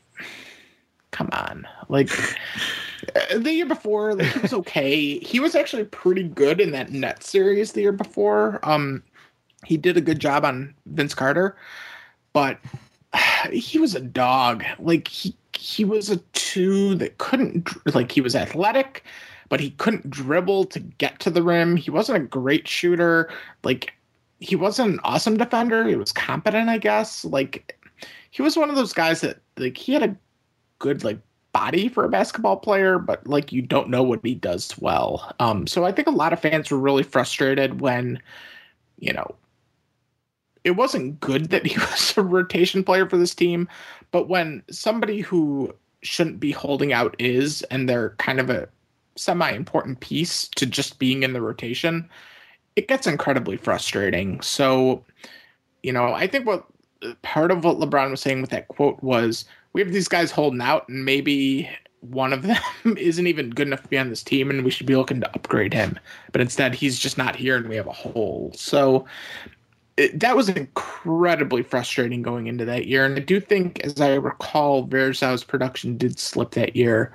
come on. Like, the year before, like he was okay. he was actually pretty good in that net series the year before. Um, he did a good job on Vince Carter, but he was a dog. Like he he was a two that couldn't like he was athletic, but he couldn't dribble to get to the rim. He wasn't a great shooter. Like he wasn't an awesome defender. He was competent, I guess. Like he was one of those guys that like he had a good like body for a basketball player, but like you don't know what he does well. Um, so I think a lot of fans were really frustrated when, you know, it wasn't good that he was a rotation player for this team, but when somebody who shouldn't be holding out is, and they're kind of a semi important piece to just being in the rotation, it gets incredibly frustrating. So, you know, I think what part of what LeBron was saying with that quote was we have these guys holding out, and maybe one of them isn't even good enough to be on this team, and we should be looking to upgrade him. But instead, he's just not here, and we have a hole. So it, that was incredibly frustrating going into that year. And I do think, as I recall, Varejao's production did slip that year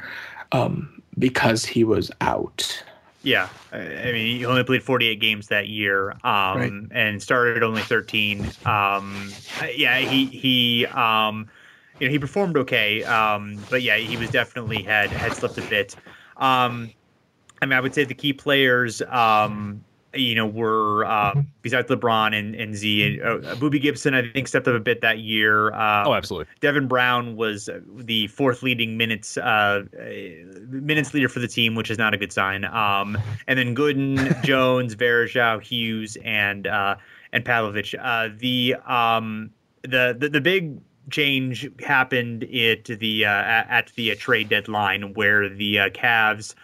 um, because he was out. Yeah, I mean, he only played 48 games that year, um, right. and started only 13. Um, yeah, he he um, you know he performed okay, um, but yeah, he was definitely had had slipped a bit. Um, I mean, I would say the key players, um, you know, were uh, besides LeBron and, and Z, and, uh, Boobie Gibson, I think stepped up a bit that year. Uh, oh, absolutely. Devin Brown was the fourth leading minutes uh, minutes leader for the team, which is not a good sign. Um, and then Gooden, Jones, Varejao, Hughes, and uh, and Pavlovic. Uh, the um, the the the big change happened at the uh, at the uh, trade deadline where the uh, Cavs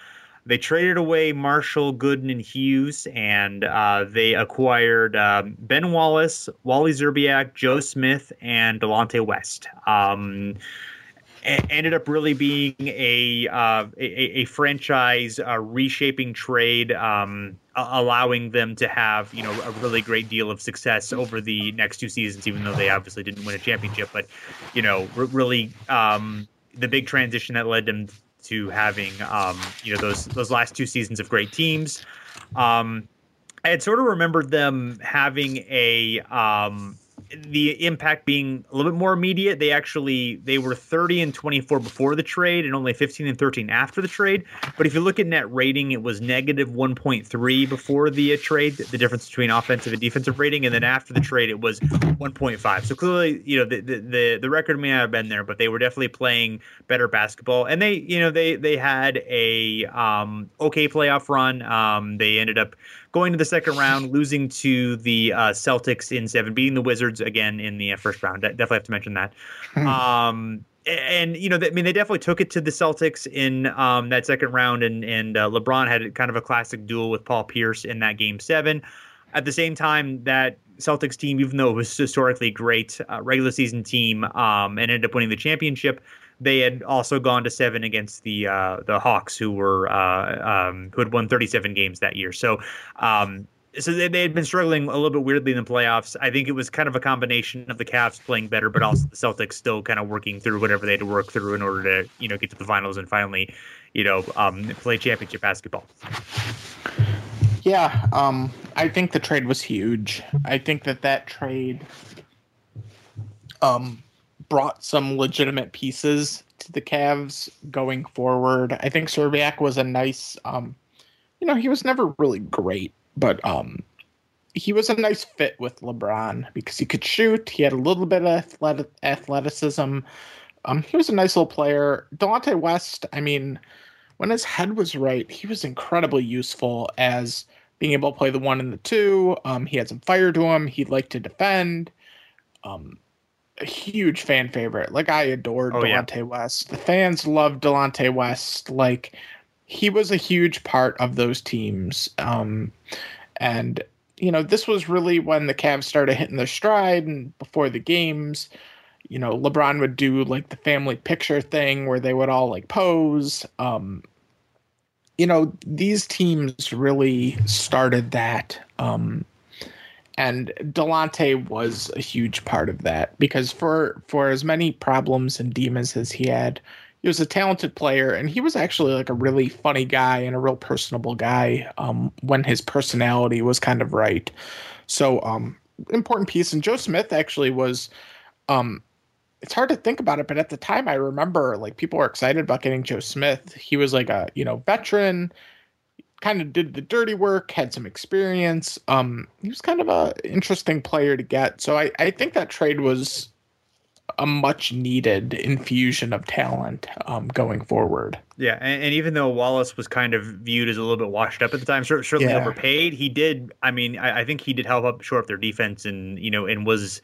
they traded away Marshall, Gooden, and Hughes, and uh, they acquired um, Ben Wallace, Wally Szczerbiak, Joe Smith, and Delonte West. Um, ended up really being a uh, a, a, franchise uh, reshaping trade, um, allowing them to have you know a really great deal of success over the next two seasons, even though they obviously didn't win a championship. But you know, really um, the big transition that led them to having um, you know those those last two seasons of great teams. Um, I had sort of remembered them having a um, the impact being a little bit more immediate. They actually they were 30 and 24 before the trade and only 15 and 13 after the trade. But if you look at net rating, it was negative 1.3 before the uh, trade, the difference between offensive and defensive rating, and then after the trade it was 1.5. So clearly, you know, the the the record may not have been there, but they were definitely playing better basketball, and they you know they they had a um, okay playoff run. Um, they ended up going to the second round, losing to the uh, Celtics in seven, beating the Wizards again in the uh, first round. definitely have to mention that. Hmm. Um, and you know, I mean, they definitely took it to the Celtics in um, that second round, and and uh, LeBron had kind of a classic duel with Paul Pierce in that game seven. At the same time, that Celtics team, even though it was historically great uh, regular season team, um, and ended up winning the championship, they had also gone to seven against the uh, the Hawks, who were uh, um, who had won 37 games that year. So. Um, so they, they had been struggling a little bit weirdly in the playoffs. I think it was kind of a combination of the Cavs playing better, but also the Celtics still kind of working through whatever they had to work through in order to, you know, get to the finals and finally, you know, um, play championship basketball. Yeah, um, I think the trade was huge. I think that that trade um, brought some legitimate pieces to the Cavs going forward. I think Szczerbiak was a nice, um, you know, he was never really great, but um, he was a nice fit with LeBron because he could shoot. He had a little bit of athleticism. Um, he was a nice little player. Delonte West, I mean, when his head was right, he was incredibly useful as being able to play the one and the two. Um, he had some fire to him. He liked to defend. Um, a huge fan favorite. Like I adored Oh, yeah. Delonte West. The fans loved Delonte West. Like he was a huge part of those teams. Um, and you know, this was really when the Cavs started hitting their stride, and before the games, you know, LeBron would do like the family picture thing where they would all like pose. Um, you know, these teams really started that. Um, and Delonte was a huge part of that because for for as many problems and demons as he had, he was a talented player and he was actually like a really funny guy and a real personable guy um, when his personality was kind of right. So um, important piece. And Joe Smith actually was. Um, it's hard to think about it, but at the time, I remember like people were excited about getting Joe Smith. He was like a you know veteran kind of did the dirty work, had some experience. Um, he was kind of a interesting player to get. So I, I think that trade was a much needed infusion of talent um, going forward. Yeah, and, and even though Wallace was kind of viewed as a little bit washed up at the time, certainly Yeah. overpaid, he did. I mean, I, I think he did help up shore up their defense, and you know, and was,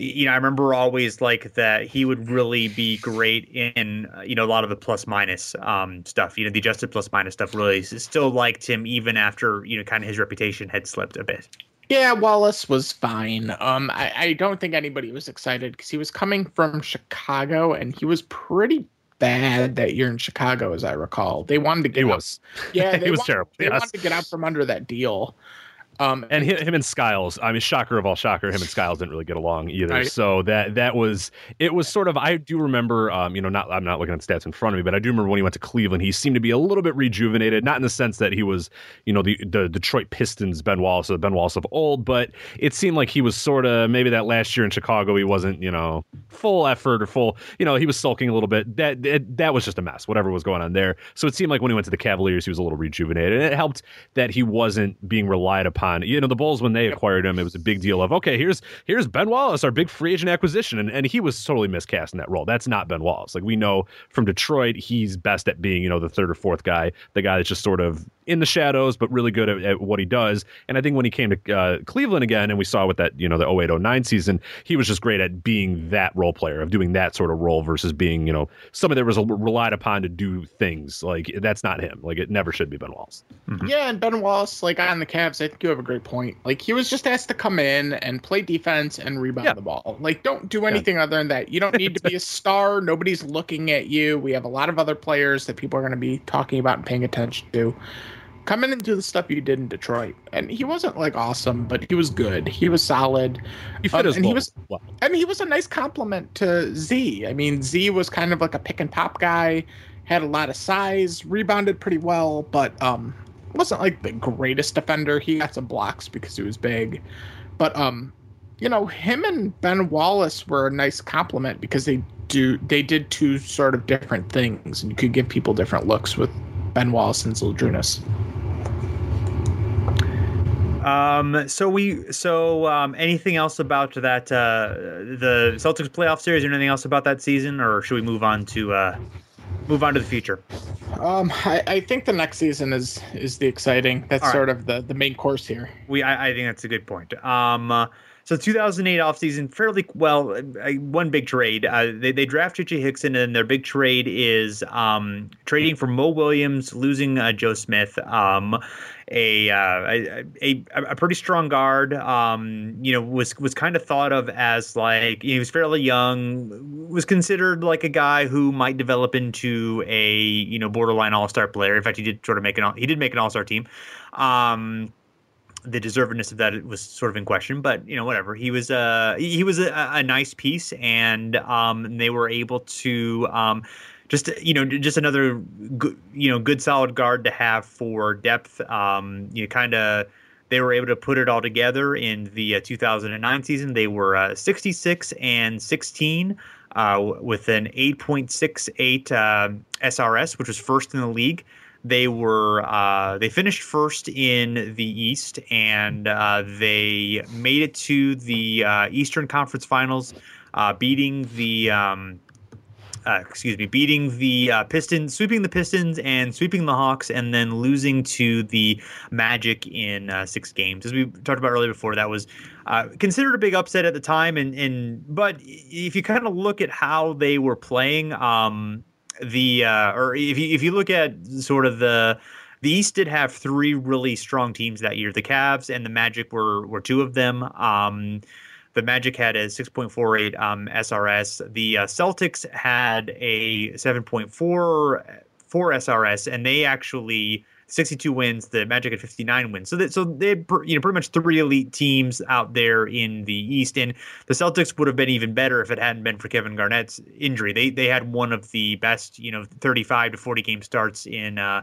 you know, I remember always like that he would really be great in uh, you know a lot of the plus minus um, stuff. You know, the adjusted plus minus stuff. Really, still liked him even after you know kind of his reputation had slipped a bit. Yeah, Wallace was fine. Um, I, I don't think anybody was excited because he was coming from Chicago and he was pretty bad that year in Chicago, as I recall. They wanted to get He out- was. Yeah, He was wanted, terrible, They yes. wanted to get out from under that deal. Um, and him, him and Skiles, I mean, shocker of all shocker, him and Skiles didn't really get along either. Right. So that that was it was sort of I do remember, um, you know, not I'm not looking at stats in front of me, but I do remember when he went to Cleveland, he seemed to be a little bit rejuvenated, not in the sense that he was, you know, the the Detroit Pistons Ben Wallace, or the Ben Wallace of old, but it seemed like he was sort of maybe that last year in Chicago he wasn't, you know, full effort or full, you know, he was sulking a little bit. That that, that was just a mess, whatever was going on there. So it seemed like when he went to the Cavaliers, he was a little rejuvenated, and it helped that he wasn't being relied upon. You know, the Bulls when they acquired him, it was a big deal of okay, here's here's Ben Wallace, our big free agent acquisition, and and he was totally miscast in that role. That's not Ben Wallace. Like we know from Detroit, he's best at being you know the third or fourth guy, the guy that's just sort of in the shadows, but really good at, at what he does. And I think when he came to uh, Cleveland again, and we saw with that, you know, the 08 09 season, he was just great at being that role player, of doing that sort of role versus being, you know, somebody that was relied upon to do things. Like, that's not him. Like, it never should be Ben Wallace. Yeah, and Ben Wallace, like on the Cavs, I think you have a great point. Like he was just asked to come in and play defense and rebound Yeah. the ball. Like don't do anything other than that. You don't need to be a star. Nobody's looking at you. We have a lot of other players that people are going to be talking about and paying attention to. Come in and do the stuff you did in Detroit. And he wasn't like awesome, but he was good. He was solid. He fit Um, and he was well. and he was a nice complement to Z. I mean, Z was kind of like a pick and pop guy, had a lot of size, rebounded pretty well, but um wasn't like the greatest defender. He got some blocks because he was big. But um you know, him and Ben Wallace were a nice complement because they do they did two sort of different things and you could give people different looks with Ben Wallace and Zydrunas. Um, so we, so um, anything else about that uh, the Celtics playoff series, or anything else about that season, or should we move on to uh, move on to the future? Um I, I think the next season is is the exciting. That's right. sort of the the main course here. We, I, I think that's a good point. Um, uh, so 2008 offseason, fairly well, one big trade. Uh, they, they draft JJ Hickson, and their big trade is um, trading for Mo Williams, losing uh, Joe Smith. Um, a, uh, a a pretty strong guard. Um, you know, was was kind of thought of as like he was fairly young, was considered like a guy who might develop into a you know borderline all star player. In fact, he did sort of make an he did make an all star team. Um, the deservedness of that was sort of in question, but you know, whatever. He was uh he was a, a nice piece, and um they were able to um just you know just another good you know good solid guard to have for depth. Um, you know, kind of they were able to put it all together in the uh, 2009 season. They were uh, 66 and 16 uh, with an 8.68 uh, SRS, which was first in the league. They were uh, they finished first in the East, and uh, they made it to the uh, Eastern Conference Finals, uh, beating the um, uh, excuse me, beating the uh, Pistons, sweeping the Pistons, and sweeping the Hawks, and then losing to the Magic in six games. As we talked about earlier before, that was considered a big upset at the time, and and but if you kind of look at how they were playing, um, the uh, or if you if you look at sort of the the East did have three really strong teams that year. The Cavs and the Magic were were two of them. Um, the Magic had a 6.48 um, SRS. The uh, Celtics had a 7.4 4 SRS, and they actually 62 wins. The Magic had 59 wins. So that so they you know pretty much three elite teams out there in the East, and the Celtics would have been even better if it hadn't been for Kevin Garnett's injury. They they had one of the best you know 35 to 40 game starts in uh,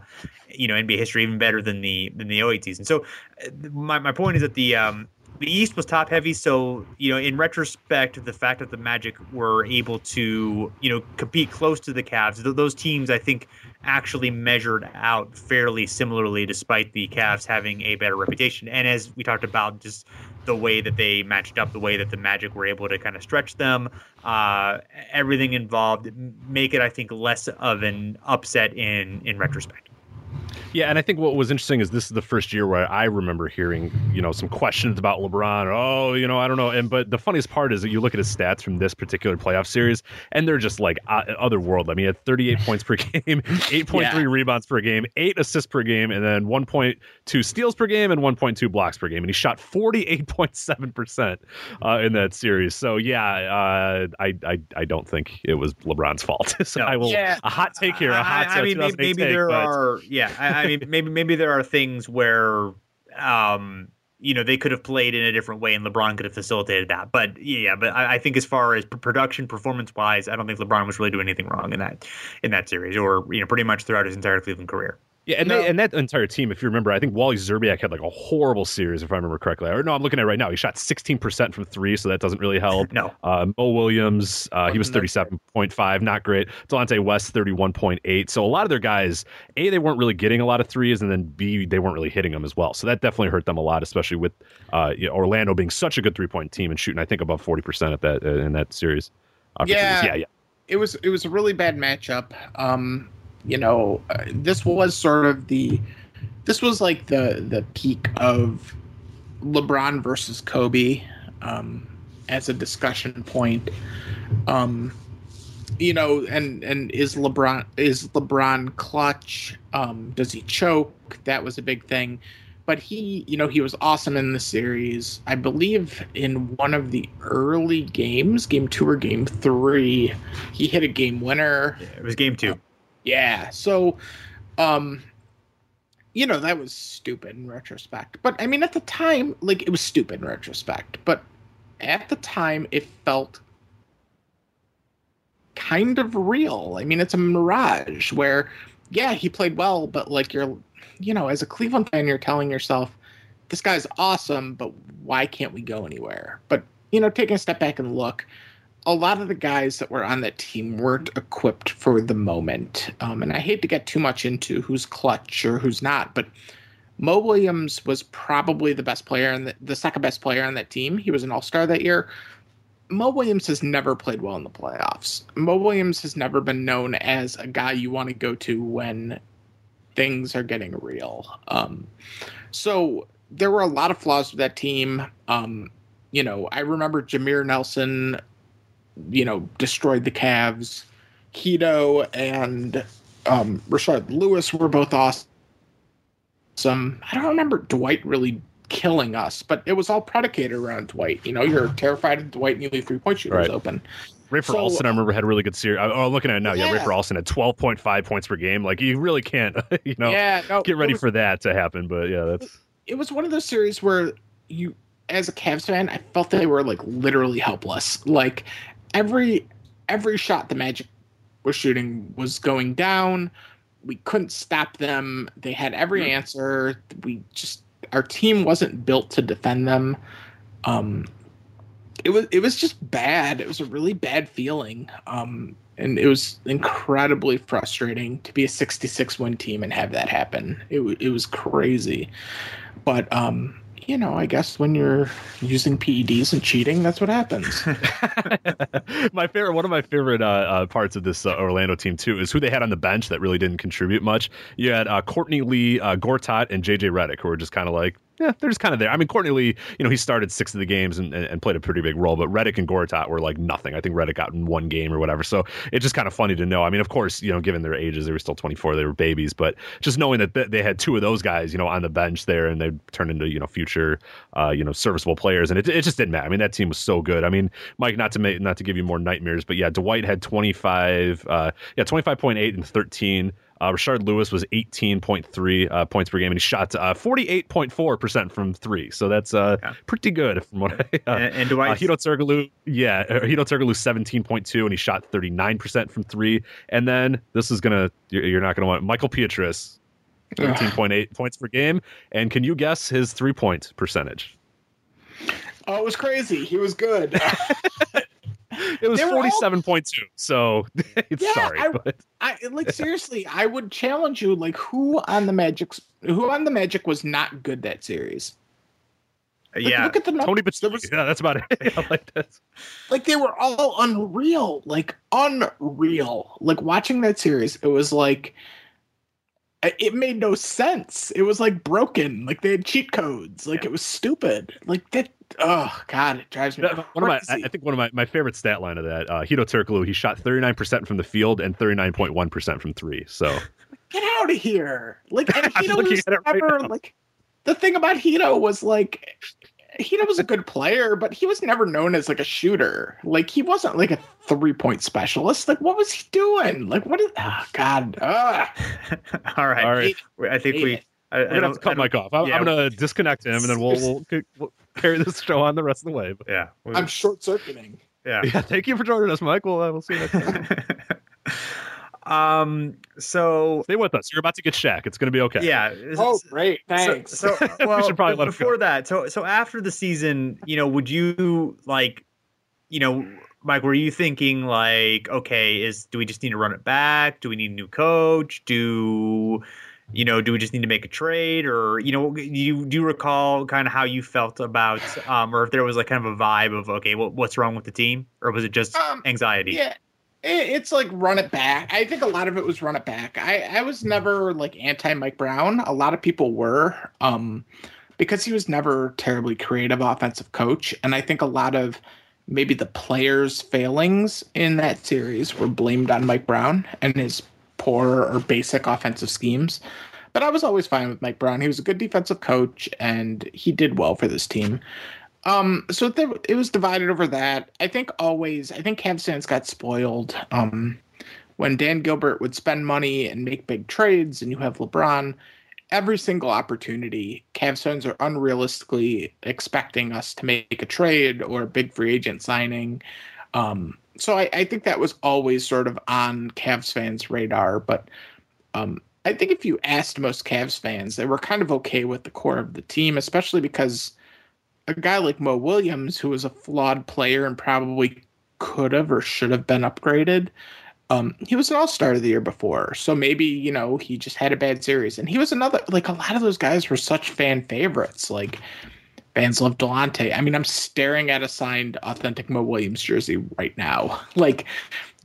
you know NBA history, even better than the than the 08 season. So uh, my my point is that the um, the East was top heavy, so you know, in retrospect, the fact that the Magic were able to, you know, compete close to the Cavs, th- those teams, I think, actually measured out fairly similarly, despite the Cavs having a better reputation. And as we talked about, just the way that they matched up, the way that the Magic were able to kind of stretch them, uh, everything involved, make it, I think, less of an upset in in retrospect. Yeah, and I think what was interesting is this is the first year where I remember hearing, you know, some questions about LeBron. Oh, you know, I don't know. And but the funniest part is that you look at his stats from this particular playoff series, and they're just like uh, otherworldly. I mean, he had 38 points per game, 8.3 yeah. rebounds per game, eight assists per game, and then 1.2 steals per game and 1.2 blocks per game. And he shot 48.7 percent uh, in that series. So yeah, uh, I, I I don't think it was LeBron's fault. so no. I will yeah. a hot take here. A hot. I, I mean, maybe, maybe take, there but... are. Yeah, I, I mean, maybe maybe there are things where, um, you know, they could have played in a different way, and LeBron could have facilitated that. But yeah, but I, I think as far as production, performance wise, I don't think LeBron was really doing anything wrong in that in that series, or you know, pretty much throughout his entire Cleveland career. Yeah, and, no. they, and that entire team, if you remember, I think Wally Szczerbiak had like a horrible series, if I remember correctly. Or no, I'm looking at it right now. He shot 16% from three, so that doesn't really help. no. Uh, Mo Williams, uh, he was 37.5, not great. Delonte West, 31.8. So a lot of their guys, A, they weren't really getting a lot of threes, and then B, they weren't really hitting them as well. So that definitely hurt them a lot, especially with uh, you know, Orlando being such a good three point team and shooting, I think, above 40% at that uh, in that series. Yeah. Yeah, yeah. It was it was a really bad matchup. Um, you know, uh, this was sort of the this was like the the peak of LeBron versus Kobe um, as a discussion point. Um, you know, and and is LeBron is LeBron clutch? Um, does he choke? That was a big thing. But he, you know, he was awesome in the series. I believe in one of the early games, game two or game three, he hit a game winner. Yeah, it was game two. Yeah. So, um, you know, that was stupid in retrospect. But I mean, at the time, like, it was stupid in retrospect. But at the time, it felt kind of real. I mean, it's a mirage where, yeah, he played well, but like, you're, you know, as a Cleveland fan, you're telling yourself, this guy's awesome, but why can't we go anywhere? But, you know, taking a step back and look, a lot of the guys that were on that team weren't equipped for the moment. Um, and I hate to get too much into who's clutch or who's not, but Mo Williams was probably the best player and the, the second best player on that team. He was an all star that year. Mo Williams has never played well in the playoffs. Mo Williams has never been known as a guy you want to go to when things are getting real. Um, so there were a lot of flaws with that team. Um, you know, I remember Jameer Nelson you know, destroyed the Cavs. Hedo and um, Rashard Lewis were both awesome. I don't remember Dwight really killing us, but it was all predicated around Dwight. You know, you're terrified of Dwight and you leave three point shooters right. open. Rafer so, Alston, I remember, had a really good series. Oh, I'm looking at it now, yeah, yeah Rafer Alston had 12.5 points per game. Like, you really can't, you know, yeah, no, get ready was, for that to happen. But yeah, that's. It was one of those series where you, as a Cavs fan, I felt they were like literally helpless. Like, every every shot the Magic was shooting was going down. We couldn't stop them. They had every answer. We just our team wasn't built to defend them. Um, it was it was just bad. It was a really bad feeling. Um, and it was incredibly frustrating to be a 66 win team and have that happen. It it was crazy. But um, you know, I guess when you're using PEDs and cheating, that's what happens. my favorite, one of my favorite uh, uh, parts of this uh, Orlando team too, is who they had on the bench that really didn't contribute much. You had uh, Courtney Lee, uh, Gortat, and JJ Redick, who were just kind of like yeah, they're just kind of there. I mean, Courtney Lee, you know, he started six of the games and, and, and played a pretty big role, but Redick and Gortat were like nothing. I think Redick got in one game or whatever. So it's just kind of funny to know. I mean, of course, you know, given their ages, they were still 24, they were babies, but just knowing that they had two of those guys, you know, on the bench there and they turned into, you know, future, uh, you know, serviceable players. And it, it just didn't matter. I mean, that team was so good. I mean, Mike, not to make, not to give you more nightmares, but yeah, Dwight had 25, uh, yeah, 25.8 and 13. Uh, Rashard Lewis was 18.3 uh, points per game, and he shot uh, 48.4% from three. So that's uh, yeah. pretty good from what I. Uh, and, and Dwight. Uh, Hedo Turkoglu, yeah, Hedo Turkoglu 17.2, and he shot 39% from three. And then this is going to, you're, you're not going to want Michael Pietrus, 13.8 points per game. And can you guess his three point percentage? Oh, it was crazy. He was good. it was forty seven point two. So yeah, sorry, I, but I like seriously, I would challenge you. Like, who on the Magic? Who on the Magic was not good that series? Like, yeah, look at the Tony Battie. Yeah, that's about it. like that. Like they were all unreal. Like unreal. Like watching that series, it was like it made no sense. It was like broken. Like they had cheat codes. Like yeah. it was stupid. Like that oh god, it drives me. That, one of my, I think one of my, my favorite stat line of that, uh, Hedo Turkoglu, he shot 39% from the field and 39.1% from three. So get out of here! Like, and Hedo was never like the thing about Hedo was like Hedo was a good player, but he was never known as like a shooter. Like he wasn't like a three point specialist. Like what was he doing? Like what is? Oh God! All right, all right. I think we. I, We're gonna have to cut Mike off. I'm, yeah, I'm, gonna disconnect him, and then we'll, we'll, we'll carry this show on the rest of the way. But yeah, I'm short circuiting. Yeah. yeah. Thank you for joining us, Mike. We'll, uh, we'll see you next time. um. So stay with us. You're about to get Shaq. It's going to be okay. Yeah. Oh, great. Thanks. So, so well, we should probably let before that. So, so after the season, you know, would you like, you know, Mike, were you thinking like, okay, is do we just need to run it back? Do we need a new coach? Do you know, do we just need to make a trade, or you know, do you do you recall kind of how you felt about, um, or if there was like kind of a vibe of okay, well, what's wrong with the team, or was it just um, anxiety? Yeah, it's like run it back. I think a lot of it was run it back. I I was never like anti Mike Brown. A lot of people were, um, because he was never terribly creative offensive coach, and I think a lot of maybe the players' failings in that series were blamed on Mike Brown and his poor or basic offensive schemes. But I was always fine with Mike Brown. He was a good defensive coach and he did well for this team. Um, so there, it was divided over that. I think always, I think Cavs fans got spoiled. Um, when Dan Gilbert would spend money and make big trades, and you have LeBron, every single opportunity, Cavs fans are unrealistically expecting us to make a trade or a big free agent signing. Um, so I, I, think that was always sort of on Cavs fans' radar. But um, I think if you asked most Cavs fans, they were kind of okay with the core of the team, especially because a guy like Mo Williams, who was a flawed player and probably could have or should have been upgraded, um, he was an all star of the year before. So maybe, you know, he just had a bad series. And he was another, like, a lot of those guys were such fan favorites. Like, Fans love Delonte. I mean, I'm staring at a signed authentic Mo Williams jersey right now. Like,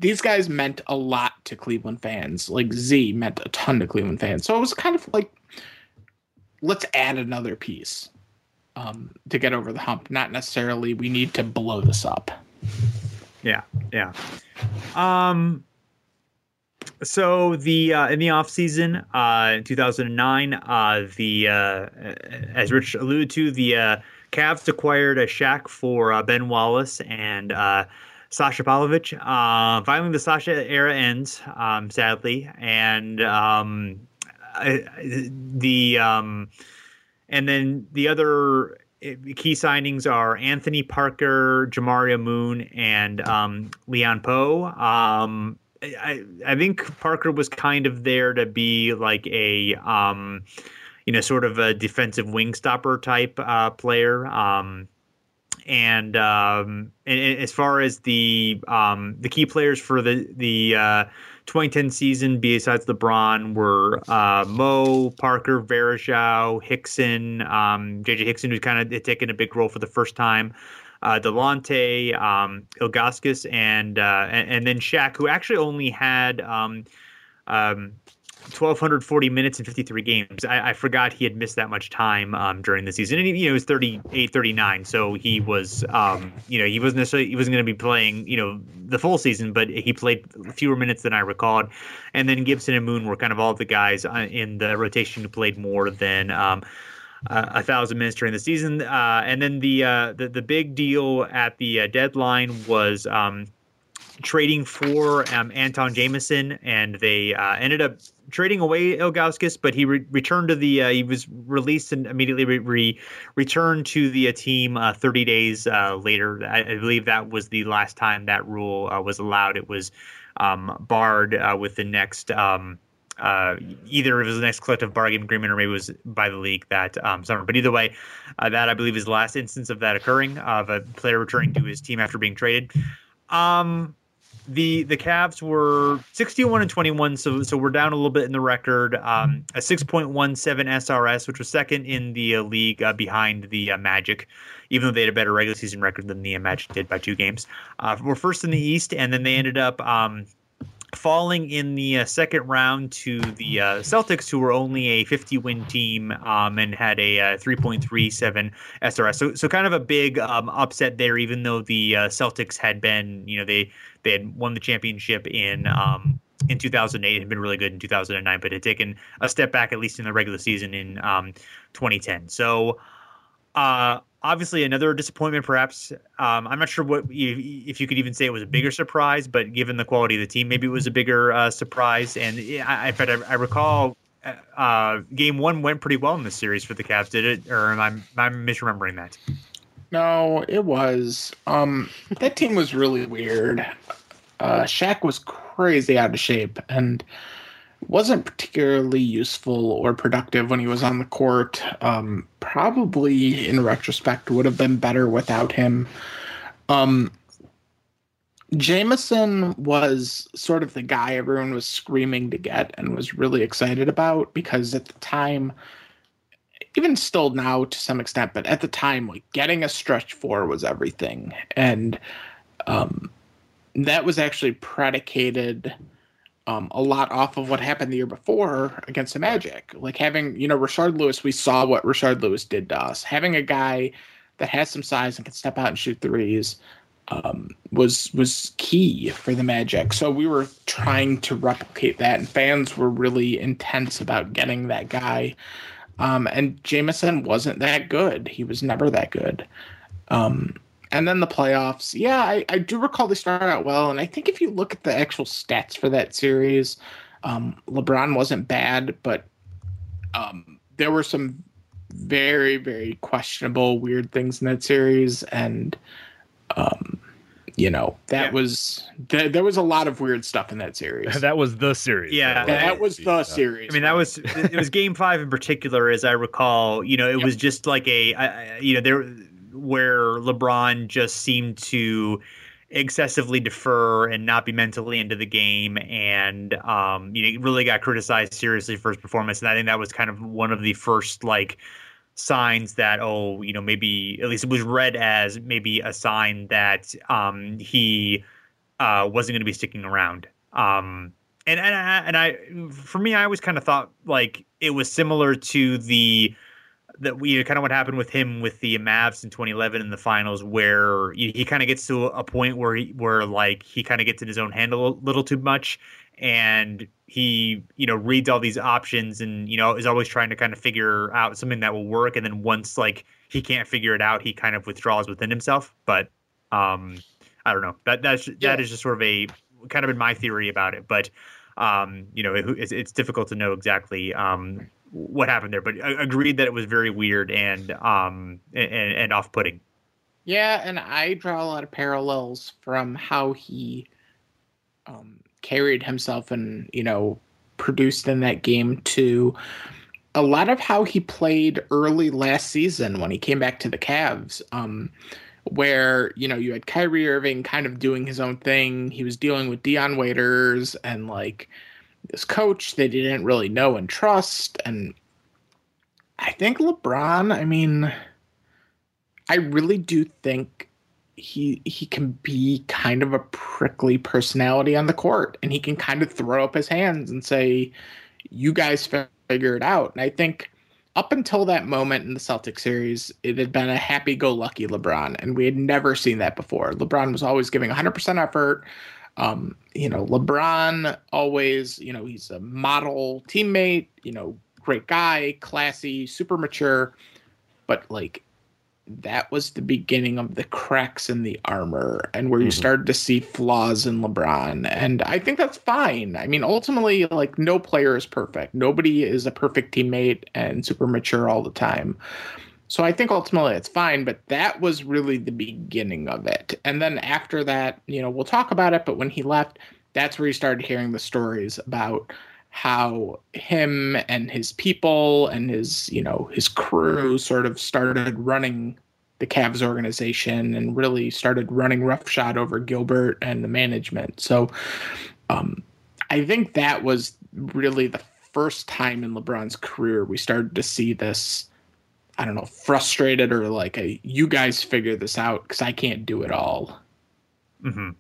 these guys meant a lot to Cleveland fans. Like, Z meant a ton to Cleveland fans. So it was kind of like, let's add another piece um, to get over the hump. Not necessarily we need to blow this up. Yeah, yeah. Um, so the uh, in the off season, uh, in 2009, uh, the uh, as Rich alluded to, the uh, Cavs acquired a Shaq for uh, Ben Wallace and uh, Sasha Pavlovic. Uh, finally, the Sasha era ends, um, sadly, and um, the um, and then the other eh, key signings are Anthony Parker, Jamario Moon, and um, Leon Powe. Um, I, I think Parker was kind of there to be like a um, you know sort of a defensive wing stopper type uh, player. Um, and, um, and as far as the um, the key players for the the uh, 2010 season, besides LeBron, were uh, Mo, Parker, Varejao, Hickson, um, JJ Hickson, who's kind of taken a big role for the first time. Uh, Delonte, um, Ilgauskas, and, uh, and and then Shaq, who actually only had um, um, 1,240 minutes in 53 games. I, I, forgot he had missed that much time um, during the season. And he, you know, he was 38, 39. So he was, um, you know, he wasn't necessarily, he wasn't going to be playing, you know, the full season, but he played fewer minutes than I recalled. And then Gibson and Moon were kind of all the guys uh, in the rotation who played more than, um, a thousand minutes during the season, uh, and then the, uh, the the big deal at the uh, deadline was um, trading for um, Antawn Jamison, and they uh, ended up trading away Ilgauskas, but he re- returned to the. Uh, he was released and immediately re- re- returned to the uh, team uh, 30 days uh, later. I, I, believe that was the last time that rule uh, was allowed. It was um, barred uh, with the next. Um, either it was the next collective bargaining agreement or maybe it was by the league that um, summer. But either way, that I believe is the last instance of that occurring of a player returning to his team after being traded. Um, the the Cavs were 61 and 21, so so we're down a little bit in the record. Um, a 6.17 SRS, which was second in the uh, league uh, behind the uh, Magic, even though they had a better regular season record than the uh, Magic did by two games. Uh, we're first in the East, and then they ended up um, falling in the uh, second round to the uh, Celtics, who were only a 50 win team um, and had a uh, 3.37 SRS. So, so kind of a big um, upset there, even though the uh, Celtics had been, you know, they they had won the championship in um, in 2008 had been really good in 2009, but had taken a step back at least in the regular season in um, 2010. So uh, obviously another disappointment, perhaps. Um, I'm not sure what if you could even say it was a bigger surprise, but given the quality of the team, maybe it was a bigger uh, surprise. And I, I, I recall uh, uh, game one went pretty well in this series for the Cavs. Did it, or am I, am I misremembering that? No, it was. Um, that team was really weird. Uh, Shaq was crazy out of shape and wasn't particularly useful or productive when he was on the court. Um, probably, in retrospect, would have been better without him. Um, Jamison was sort of the guy everyone was screaming to get and was really excited about because at the time even still now to some extent, but at the time, like getting a stretch four was everything. And um, that was actually predicated um, a lot off of what happened the year before against the Magic. Like having, you know, Rashard Lewis, we saw what Rashard Lewis did to us. Having a guy that has some size and can step out and shoot threes um, was was key for the Magic. So we were trying to replicate that, and fans were really intense about getting that guy. Um, and Jamison wasn't that good. He was never that good. Um, and then the playoffs, yeah, I, I, do recall they started out well. And I think if you look at the actual stats for that series, um, LeBron wasn't bad, but um, there were some very, very questionable, weird things in that series. And um, you know that yeah. was th- there was a lot of weird stuff in that series that was the series yeah that was the series i mean that was it was game five in particular as i recall you know it yep. was just like a I, you know there where lebron just seemed to excessively defer and not be mentally into the game and um you know really got criticized seriously for his performance. And i think that was kind of one of the first like signs that oh you know maybe at least it was read as maybe a sign that um, he uh, wasn't going to be sticking around. Um, and and I, and I for me I always kind of thought like it was similar to the that we kind of what happened with him with the Mavs in 2011 in the finals, where he, he kind of gets to a point where he, where like he kind of gets in his own head a little, little too much, and he you know reads all these options and you know is always trying to kind of figure out something that will work and then once like he can't figure it out he kind of withdraws within himself. But um i don't know. That that's yeah. that is just sort of a kind of in my theory about it. But um you know it, it's, it's difficult to know exactly um what happened there but agreed that it was very weird and um and, and off-putting yeah and i draw a lot of parallels from how he um carried himself and you know produced in that game to a lot of how he played early last season when he came back to the Cavs. Um, where you know you had Kyrie Irving kind of doing his own thing. He was dealing with Dion Waiters and like this coach they didn't really know and trust. And I think LeBron. I mean, I really do think he he can be kind of a prickly personality on the court, and he can kind of throw up his hands and say, "You guys figure it out." And I think up until that moment in the Celtic series, it had been a happy go lucky LeBron, and we had never seen that before. LeBron was always giving 100% effort. Um, you know, LeBron always, you know, he's a model teammate, you know, great guy, classy, super mature, but like that was the beginning of the cracks in the armor and where you mm-hmm. started to see flaws in LeBron. And I think that's fine. I mean, ultimately, like, no player is perfect. Nobody is a perfect teammate and super mature all the time. So I think ultimately it's fine, but that was really the beginning of it. And then after that, you know, we'll talk about it, but when he left, that's where you started hearing the stories about how him and his people and his you know his crew sort of started running the Cavs organization and really started running roughshod over Gilbert and the management. So um, I think that was really the first time in LeBron's career we started to see this. I don't know, frustrated or like a you guys figure this out because I can't do it all. Mm-hmm.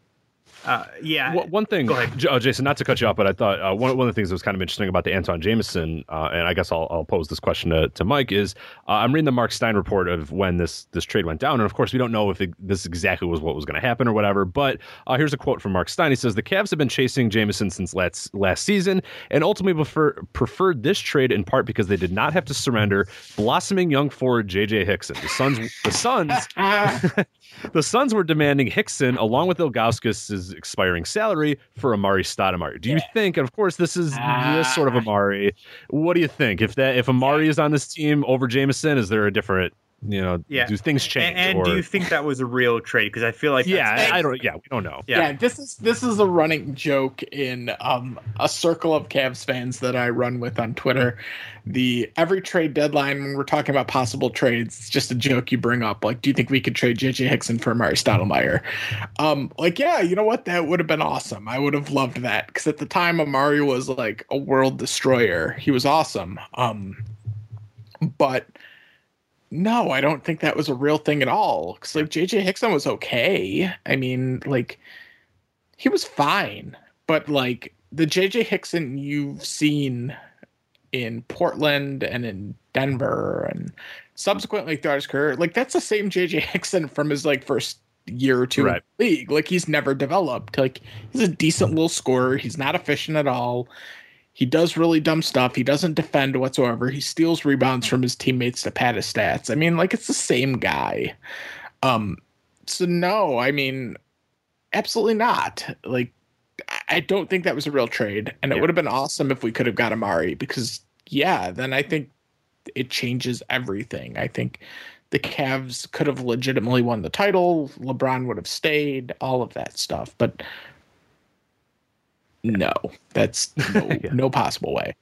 Uh, yeah. Well, one thing, uh, Jason, not to cut you off, but I thought uh, one, one of the things that was kind of interesting about the Antawn Jamison, uh, and I guess I'll, I'll pose this question to, to Mike, is uh, I'm reading the Mark Stein report of when this this trade went down. And of course, we don't know if it, this exactly was what was going to happen or whatever. But uh, here's a quote from Mark Stein. He says, The Cavs have been chasing Jamison since last, last season and ultimately prefer, preferred this trade in part because they did not have to surrender blossoming young forward J.J. Hickson. The Suns, the Suns, the Suns were demanding Hickson along with Ilgauskas' expiring salary for Amar'e Stoudemire. Do you yeah. think? And of course, this is this sort of ah. Amari. What do you think if that if Amar'e is on this team over Jamison? Is there a different you know yeah. do things change and, and or... do you think that was a real trade? Because i feel like yeah i don't yeah we don't know. Yeah. yeah. this is this is a running joke in um a circle of Cavs fans that i run with on twitter. The every trade deadline when we're talking about possible trades it's just a joke you bring up like do you think we could trade jj hickson for Amar'e Stoudemire um like yeah you know what? That would have been awesome. I would have loved that because at the time Amar'e was like a world destroyer. He was awesome. Um but no, I don't think that was a real thing at all. Because like JJ Hickson was okay. I mean, like he was fine, but like the JJ Hickson you've seen in Portland and in Denver and subsequently throughout his career, like that's the same JJ Hickson from his like first year or two right. in the league. Like he's never developed. Like he's a decent little scorer. He's not efficient at all. He does really dumb stuff. He doesn't defend whatsoever. He steals rebounds from his teammates to pad his stats. I mean, like it's the same guy. Um, so no, I mean, absolutely not. Like, I don't think that was a real trade, and it would have been awesome if we could have got Amar'e because, yeah, then I think it changes everything. I think the Cavs could have legitimately won the title. LeBron would have stayed, all of that stuff. But no, that's no, yeah. no possible way.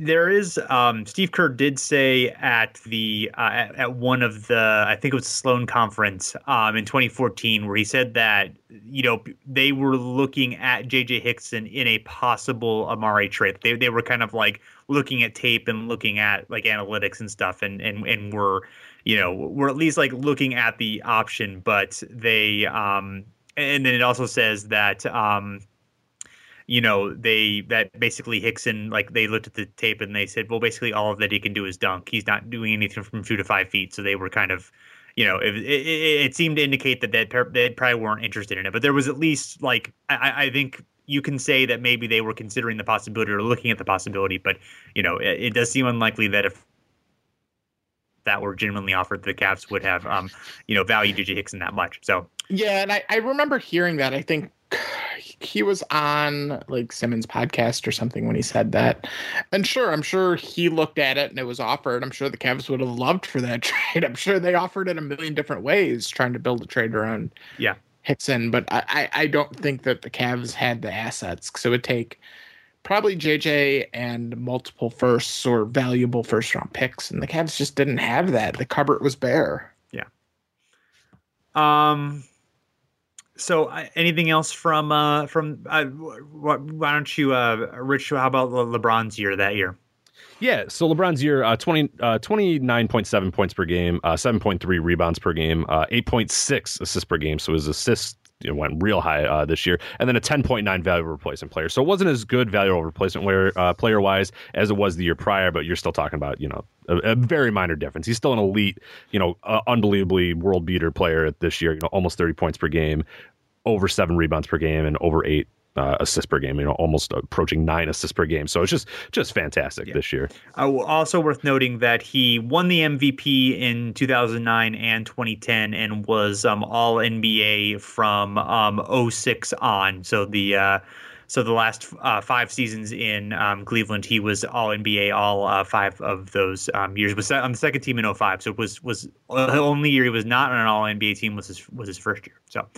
there is um, Steve Kerr did say at the uh, at, at, one of the I think it was Sloan conference um, in 2014 where he said that you know they were looking at JJ Hickson in a possible Amar'e trade. They they were kind of like looking at tape and looking at like analytics and stuff and and and were you know we're at least like looking at the option, but they um and then it also says that um you know, they that basically Hickson like they looked at the tape and they said, well, basically all that he can do is dunk. He's not doing anything from two to five feet. So they were kind of, you know, it, it, it seemed to indicate that that they probably weren't interested in it. But there was at least like I, I think you can say that maybe they were considering the possibility or looking at the possibility, but you know, it, it does seem unlikely that if that were genuinely offered, the Cavs would have, um, you know, valued JJ Hickson that much. So yeah, and I, I remember hearing that. I think he was on like Simmons podcast or something when he said that. And sure, I'm sure he looked at it and it was offered. I'm sure the Cavs would have loved for that trade. I'm sure they offered it a million different ways, trying to build a trade around yeah Hickson. But I, I don't think that the Cavs had the assets because it would take probably JJ and multiple firsts or valuable first round picks, and the Cavs just didn't have that. The cupboard was bare. Yeah. Um. So, uh, anything else from uh from uh, wh- why don't you uh Rich? How about Le- LeBron's year that year? Yeah, so LeBron's year, uh, 20, uh, 29.7 points per game, uh, 7.3 rebounds per game, uh, 8.6 assists per game. So his assists know, went real high uh, this year, and then a 10.9 value replacement player. So it wasn't as good value replacement player, uh, player wise as it was the year prior, but you're still talking about, you know, a, a very minor difference. He's still an elite, you know, uh, unbelievably world beater player this year, you know, almost 30 points per game, over seven rebounds per game, and over eight uh, assists per game. You know, almost approaching nine assists per game. So it's just just fantastic yeah. this year. Uh, also worth noting that he won the MVP in 2009 and 2010, and was um, All NBA from um, 06 on. So the uh, so the last uh, five seasons in um, Cleveland, he was All NBA all uh, five of those um, years. Was on the second team in 05. So it was was uh, the only year he was not on an All NBA team was his was his first year. So.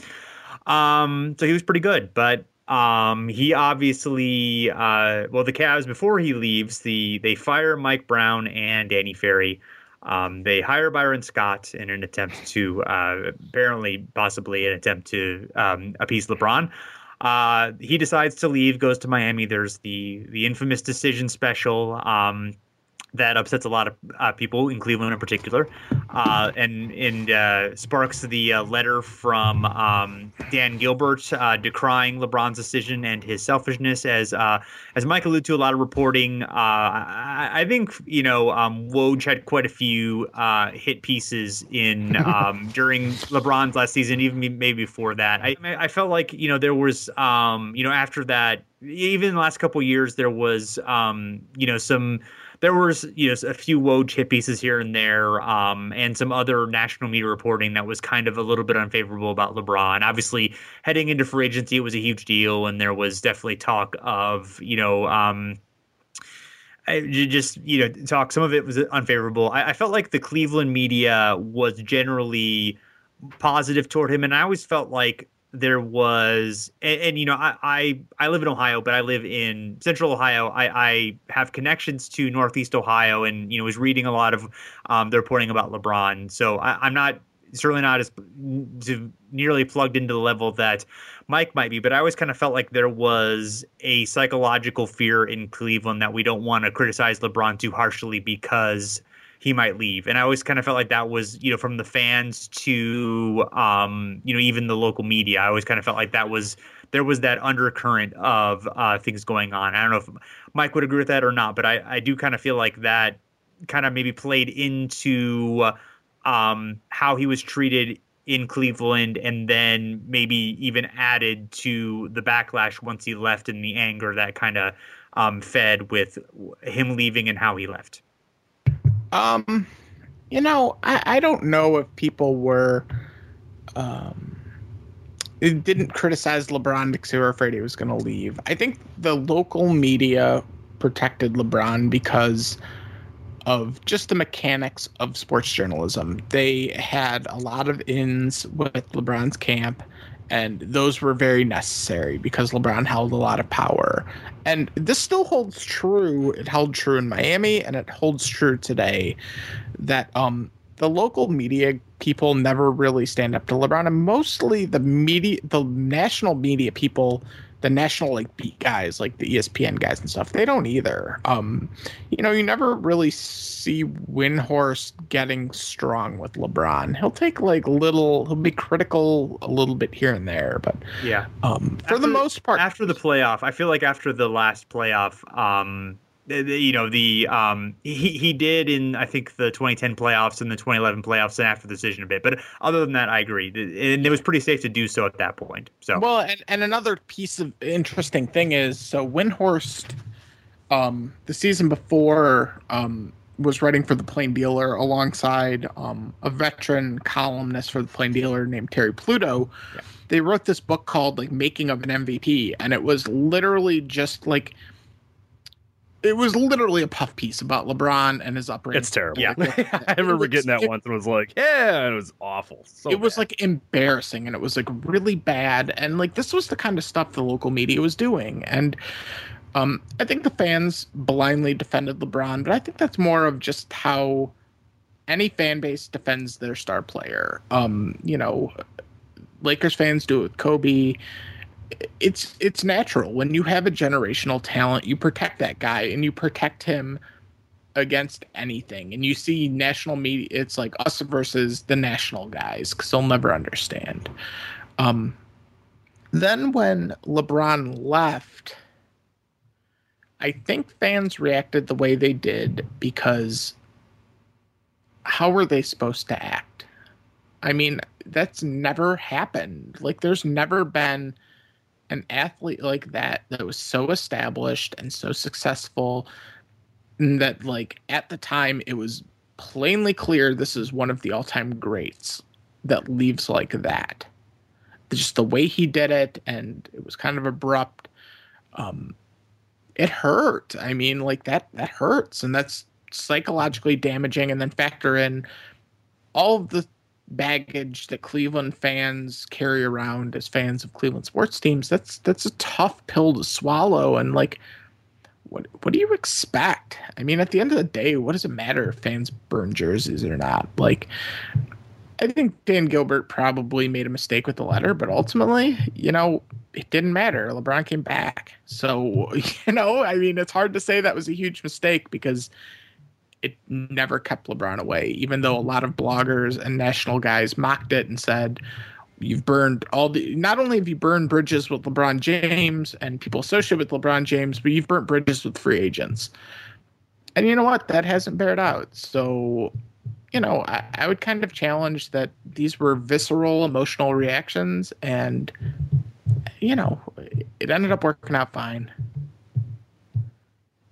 Um, so he was pretty good, but um, he obviously, uh, well, the Cavs before he leaves, the they fire Mike Brown and Danny Ferry. Um, they hire Byron Scott in an attempt to, uh, apparently, possibly an attempt to um, appease LeBron. Uh, he decides to leave, goes to Miami. There's the the infamous decision special. Um, that upsets a lot of uh, people in Cleveland in particular, uh, and and uh, sparks the uh, letter from um, Dan Gilbert uh, decrying LeBron's decision and his selfishness. As uh, as Mike alluded to, a lot of reporting. I, I, think you know um, Woj had quite a few hit pieces in um, during LeBron's last season, even maybe before that. I I felt like you know there was um, you know after that, even in the last couple years, there was um, you know some there was you know a few Woj hit pieces here and there, um, and some other national media reporting that was kind of a little bit unfavorable about LeBron. Obviously, heading into free agency, it was a huge deal, and there was definitely talk of you know. Um, just you know talk some of it was unfavorable I, I, felt like the cleveland media was generally positive toward him and i always felt like there was and, and, you know I, I i live in ohio but i live in central ohio. I i have connections to northeast ohio and you know was reading a lot of um the reporting about lebron. So I, i'm not certainly not as nearly plugged into the level that mike might be but i always kind of felt like there was a psychological fear in cleveland that we don't want to criticize lebron too harshly because he might leave. And I always kind of felt like that was, you know, from the fans to, um, you know, even the local media. I always kind of felt like that was there was that undercurrent of uh, things going on. I don't know if Mike would agree with that or not, but I, I do kind of feel like that kind of maybe played into um, how he was treated in Cleveland and then maybe even added to the backlash once he left and the anger that kind of um, fed with him leaving and how he left. Um, you know, I, I don't know if people were, um, didn't criticize LeBron because they were afraid he was going to leave. I think the local media protected LeBron because of just the mechanics of sports journalism. They had a lot of ins with LeBron's camp and those were very necessary because LeBron held a lot of power. And this still holds true. It held true in Miami and it holds true today that um the local media people never really stand up to LeBron and mostly the media the national media people the national like beat guys like the espn guys and stuff they don't either. Um you know you never really see windhorst getting strong with lebron. He'll take like little he'll be critical a little bit here and there but yeah. um for after, the most part after the playoff i feel like after the last playoff um you know the um he he did in I think the 2010 playoffs and the 2011 playoffs and after the decision a bit, but other than that, I agree, and it was pretty safe to do so at that point. So well, and, and another piece of interesting thing is so Windhorst, um, the season before, um, was writing for the Plain Dealer alongside um a veteran columnist for the Plain Dealer named Terry Pluto. Yeah. They wrote this book called like Making of an MVP, and it was literally just like it was literally a puff piece about LeBron and his upbringing. It's terrible. Yeah, I remember getting that it, once and was like, yeah, it was awful. So it bad. was like embarrassing and it was like really bad. And like this was the kind of stuff the local media was doing. And um, I think the fans blindly defended LeBron, but I think that's more of just how any fan base defends their star player. Um, you know, Lakers fans do it with Kobe. It's it's natural when you have a generational talent, you protect that guy and you protect him against anything. And you see national media, it's like us versus the national guys because they'll never understand. Um, then when LeBron left, I think fans reacted the way they did because how were they supposed to act? I mean, that's never happened. Like, there's never been an athlete like that that was so established and so successful that, like, at the time, it was plainly clear this is one of the all time greats that leaves like that. Just the way he did it, and it was kind of abrupt. Um, it hurt. I mean, like that that hurts, and that's psychologically damaging. And then factor in all of the baggage that Cleveland fans carry around as fans of Cleveland sports teams. That's that's a tough pill to swallow. And like, what what do you expect? I mean, at the end of the day, what does it matter if fans burn jerseys or not? Like, I think Dan Gilbert probably made a mistake with the letter, but ultimately, you know, it didn't matter. LeBron came back. So, you know, I mean, it's hard to say that was a huge mistake because it never kept LeBron away, even though a lot of bloggers and national guys mocked it and said, You've burned all the. Not only have you burned bridges with LeBron James and people associated with LeBron James, but you've burnt bridges with free agents. And you know what? That hasn't bared out. So you know, I, I, would kind of challenge that these were visceral, emotional reactions, and you know, it ended up working out fine.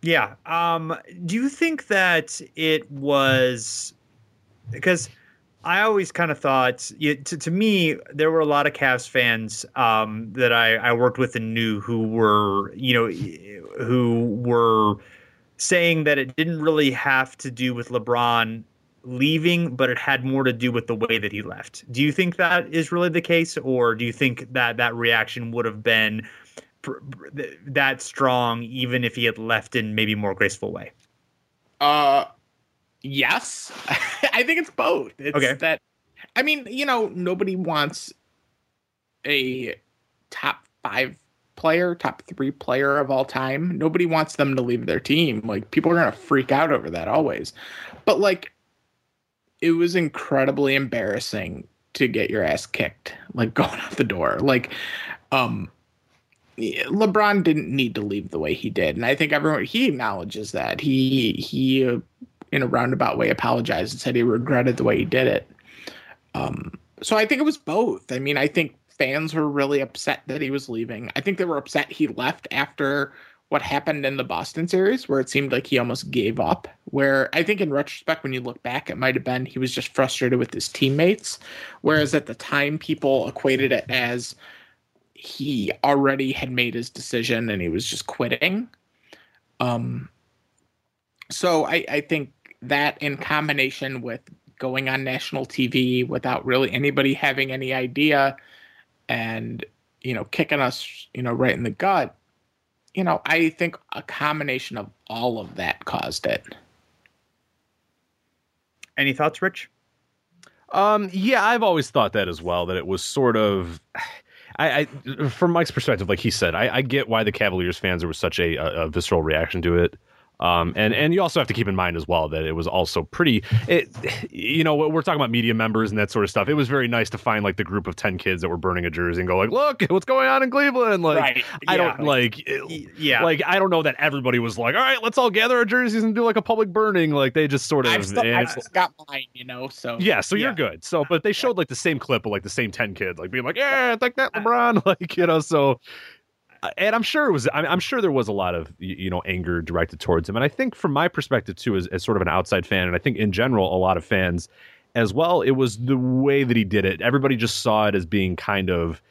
Yeah. Um, do you think that it was because I always kind of thought to, to me there were a lot of Cavs fans um, that I, I worked with and knew who were you know who were saying that it didn't really have to do with LeBron leaving, but it had more to do with the way that he left. Do you think that is really the case, or do you think that that reaction would have been that strong even if he had left in maybe more graceful way? Uh, yes, I think it's both. It's okay. That I mean, you know, nobody wants a top five player, top three player of all time. Nobody wants them to leave their team. Like people are gonna freak out over that always. But like it was incredibly embarrassing to get your ass kicked, like going out the door. Like, um, LeBron didn't need to leave the way he did, and I think everyone he acknowledges that he he in a roundabout way apologized and said he regretted the way he did it. Um, so I think it was both. I mean, I think fans were really upset that he was leaving. I think they were upset he left after what happened in the Boston series, where it seemed like he almost gave up. Where I think in retrospect, when you look back, it might have been he was just frustrated with his teammates. Whereas at the time, people equated it as he already had made his decision and he was just quitting. Um, so I, I think that in combination with going on national TV without really anybody having any idea and, you know, kicking us, you know, right in the gut you know, I think a combination of all of that caused it. Any thoughts, Rich? Um, yeah, I've always thought that as well. That it was sort of, I, I from Mike's perspective, like he said, I, I get why the Cavaliers fans there was such a, a, a visceral reaction to it. Um, and and you also have to keep in mind as well that it was also pretty. It, you know, we're talking about media members and that sort of stuff. It was very nice to find like the group of ten kids that were burning a jersey and go like, look, what's going on in Cleveland? Like, right. I yeah. don't like, yeah, like I don't know that everybody was like, all right, let's all gather our jerseys and do like a public burning. Like they just sort of. I've still, I've still got mine, you know. So yeah, so yeah. you're good. So, but they showed like the same clip of like the same ten kids, like being like, yeah, like that LeBron, like you know, so and I'm sure it was. I'm sure there was a lot of you know anger directed towards him, and I think from my perspective too, as, as sort of an outside fan, and I think in general, a lot of fans as well, it was the way that he did it. Everybody just saw it as being kind of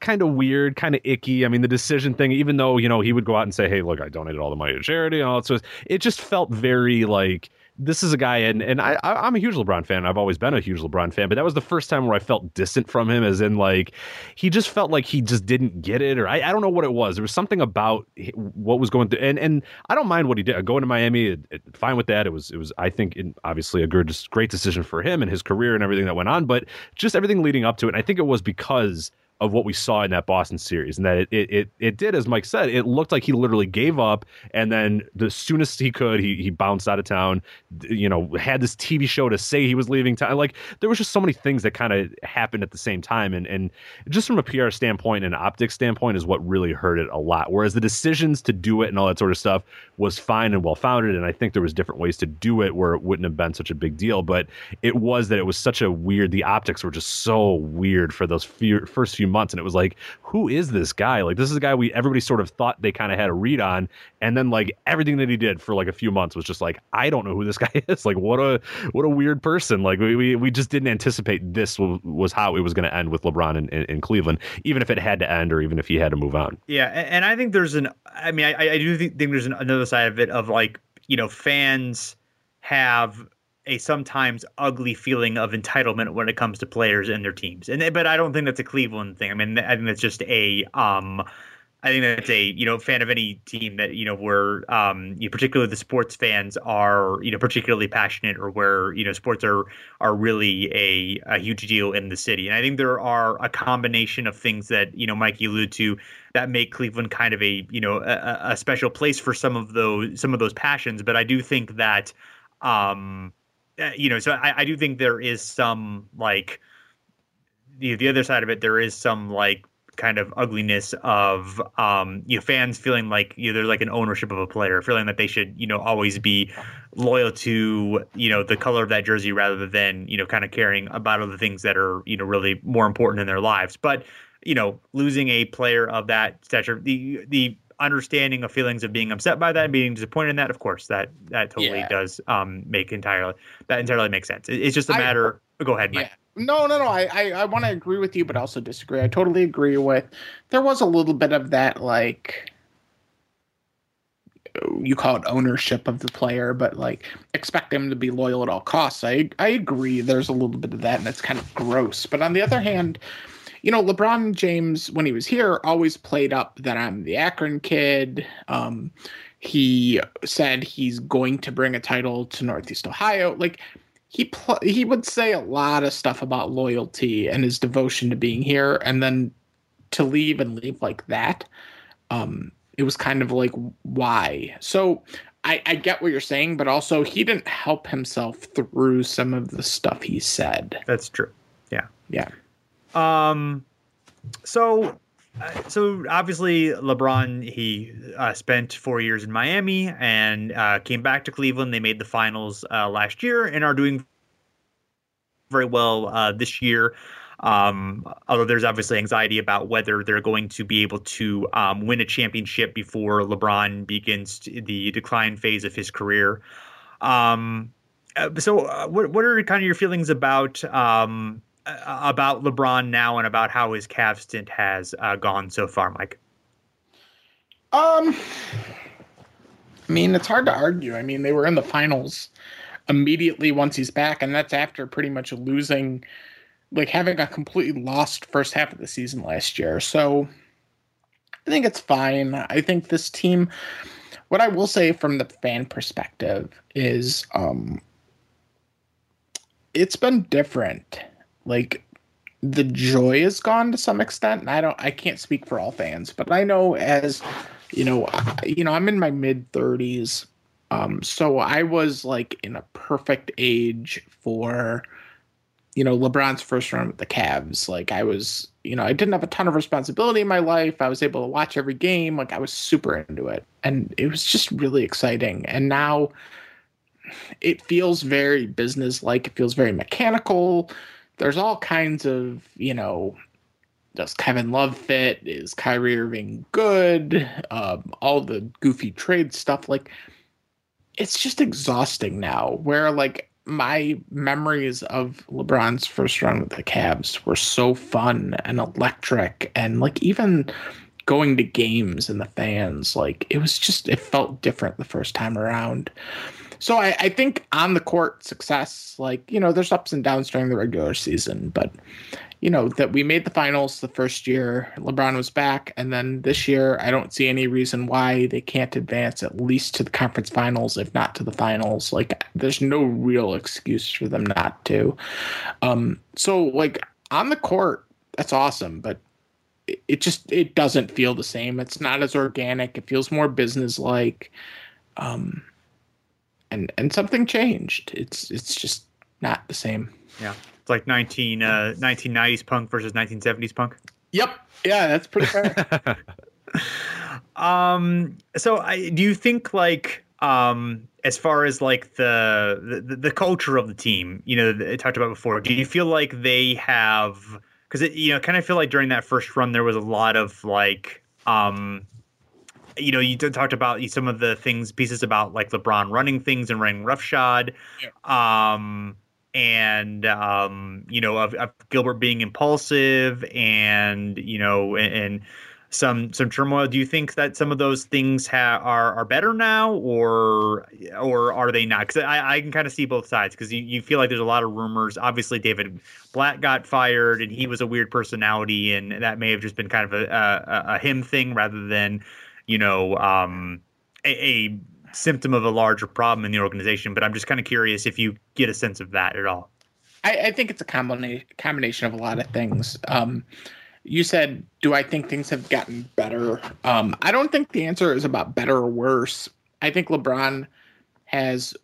kind of weird, kind of icky. I mean, the decision thing, even though you know he would go out and say, "Hey, look, I donated all the money to charity," and all that, so it just felt very like this is a guy, and and I I'm a huge LeBron fan. I've always been a huge LeBron fan, but that was the first time where I felt distant from him, as in like he just felt like he just didn't get it, or I, I don't know what it was. There was something about what was going through, and and I don't mind what he did. Going to Miami, it, it, fine with that. It was it was I think in, obviously a good great decision for him and his career and everything that went on, but just everything leading up to it. And I think it was because of what we saw in that Boston series, and that it, it it did, as Mike said, it looked like he literally gave up, and then the soonest he could, he he bounced out of town. You know, had this TV show to say he was leaving town. Like there was just so many things that kind of happened at the same time, and and just from a PR standpoint and optics standpoint is what really hurt it a lot. Whereas the decisions to do it and all that sort of stuff was fine and well founded, and I think there was different ways to do it where it wouldn't have been such a big deal. But it was that it was such a weird. The optics were just so weird for those few, first few months, and it was like, who is this guy? Like, this is a guy we everybody sort of thought they kind of had a read on, and then like everything that he did for like a few months was just like, I don't know who this guy is. Like, what a what a weird person. Like, we we, we just didn't anticipate this was, was how it was going to end with LeBron in, in, in, Cleveland, even if it had to end or even if he had to move on. Yeah, and I think there's an. I mean, I, I do think there's an, another side of it of like you know fans have a sometimes ugly feeling of entitlement when it comes to players and their teams. And but I don't think that's a Cleveland thing. I mean, I think that's just a um I think that's a you know fan of any team that you know where um you know, particularly the sports fans are you know particularly passionate or where you know sports are are really a, a huge deal in the city. And I think there are a combination of things that you know Mike you allude to that make Cleveland kind of a you know a, a special place for some of those some of those passions. But I do think that um uh, you know, so I, I do think there is some like the the other side of it. There is some like kind of ugliness of um, you know fans feeling like you know, they're like an ownership of a player, feeling that they should you know always be loyal to you know the color of that jersey rather than you know kind of caring about other things that are you know really more important in their lives. But you know, losing a player of that stature, the the understanding of feelings of being upset by that and being disappointed in that, of course, that that totally yeah. does um, make entirely that entirely makes sense. it's just a matter. I, go ahead, Mike. Yeah. No, no, no. I, I, I want to agree with you, but also disagree. I totally agree with. There was a little bit of that, like you call it ownership of the player, but like expect them to be loyal at all costs. I I agree. There's a little bit of that, and it's kind of gross. But on the other hand, you know, LeBron James, when he was here, always played up that I'm the Akron kid. Um, he said he's going to bring a title to Northeast Ohio. Like he pl- he would say a lot of stuff about loyalty and his devotion to being here, and then to leave and leave like that. Um, it was kind of like why. So I, I get what you're saying, but also he didn't help himself through some of the stuff he said. That's true. Yeah. Yeah. Um, so, uh, so obviously LeBron he uh, spent four years in Miami and uh, came back to Cleveland. They made the finals uh, last year and are doing very well uh, this year. Um, although there's obviously anxiety about whether they're going to be able to um, win a championship before LeBron begins the decline phase of his career. Um, uh, so, what what are kind of your feelings about um, about LeBron now and about how his Cavs stint has uh, gone so far, Mike? Um, I mean, it's hard to argue. I mean, they were in the finals immediately once he's back, and that's after pretty much losing, like having a completely lost first half of the season last year. So I think it's fine. I think this team, what I will say from the fan perspective is, um, it's been different like the joy is gone to some extent. And I don't, I can't speak for all fans, but I know as you know, you know, I'm in my mid 30s, um, so I was like in a perfect age for, you know, LeBron's first run with the Cavs. Like I was, you know, I didn't have a ton of responsibility in my life. I was able to watch every game. Like I was super into it, and it was just really exciting. And now it feels very business like. It feels very mechanical there's all kinds of, you know, does Kevin Love fit? Is Kyrie Irving good? Um, all the goofy trade stuff. Like, it's just exhausting now. Where, like, my memories of LeBron's first run with the Cavs were so fun and electric. And, like, even going to games and the fans, like, it was just, it felt different the first time around. So I, I think on the court success, like, you know, there's ups and downs during the regular season, but you know, that we made the finals the first year LeBron was back. And then this year, I don't see any reason why they can't advance at least to the conference finals, if not to the finals. Like, there's no real excuse for them not to. Um, so, like, on the court, that's awesome, but it, just it doesn't feel the same. It's not as organic. It feels more business like. Um, and and something changed. It's it's just not the same. Yeah it's like 19 uh, 1990s punk versus 1970s punk. Yep. Yeah, that's pretty fair. um. So, I do you think like um as far as like the the, the culture of the team, you know, I talked about before. Do you feel like they have because it you know kind of feel like during that first run there was a lot of like um you know, you talked about some of the things, pieces about like LeBron running things and running roughshod. Yeah. Um, and um, you know of, of, Gilbert being impulsive and you know and, and, some some turmoil. Do you think that some of those things ha- are are better now, or or are they not? Because I, I can kind of see both sides. Because you, you feel like there's a lot of rumors. Obviously, David Blatt got fired, and he was a weird personality, and that may have just been kind of a a, a him thing rather than you know um, a, a symptom of a larger problem in the organization. But I'm just kind of curious if you get a sense of that at all. I, I think it's a combination combination of a lot of things. Um, you said, "Do I think things have gotten better?" Um, I don't think the answer is about better or worse. I think LeBron has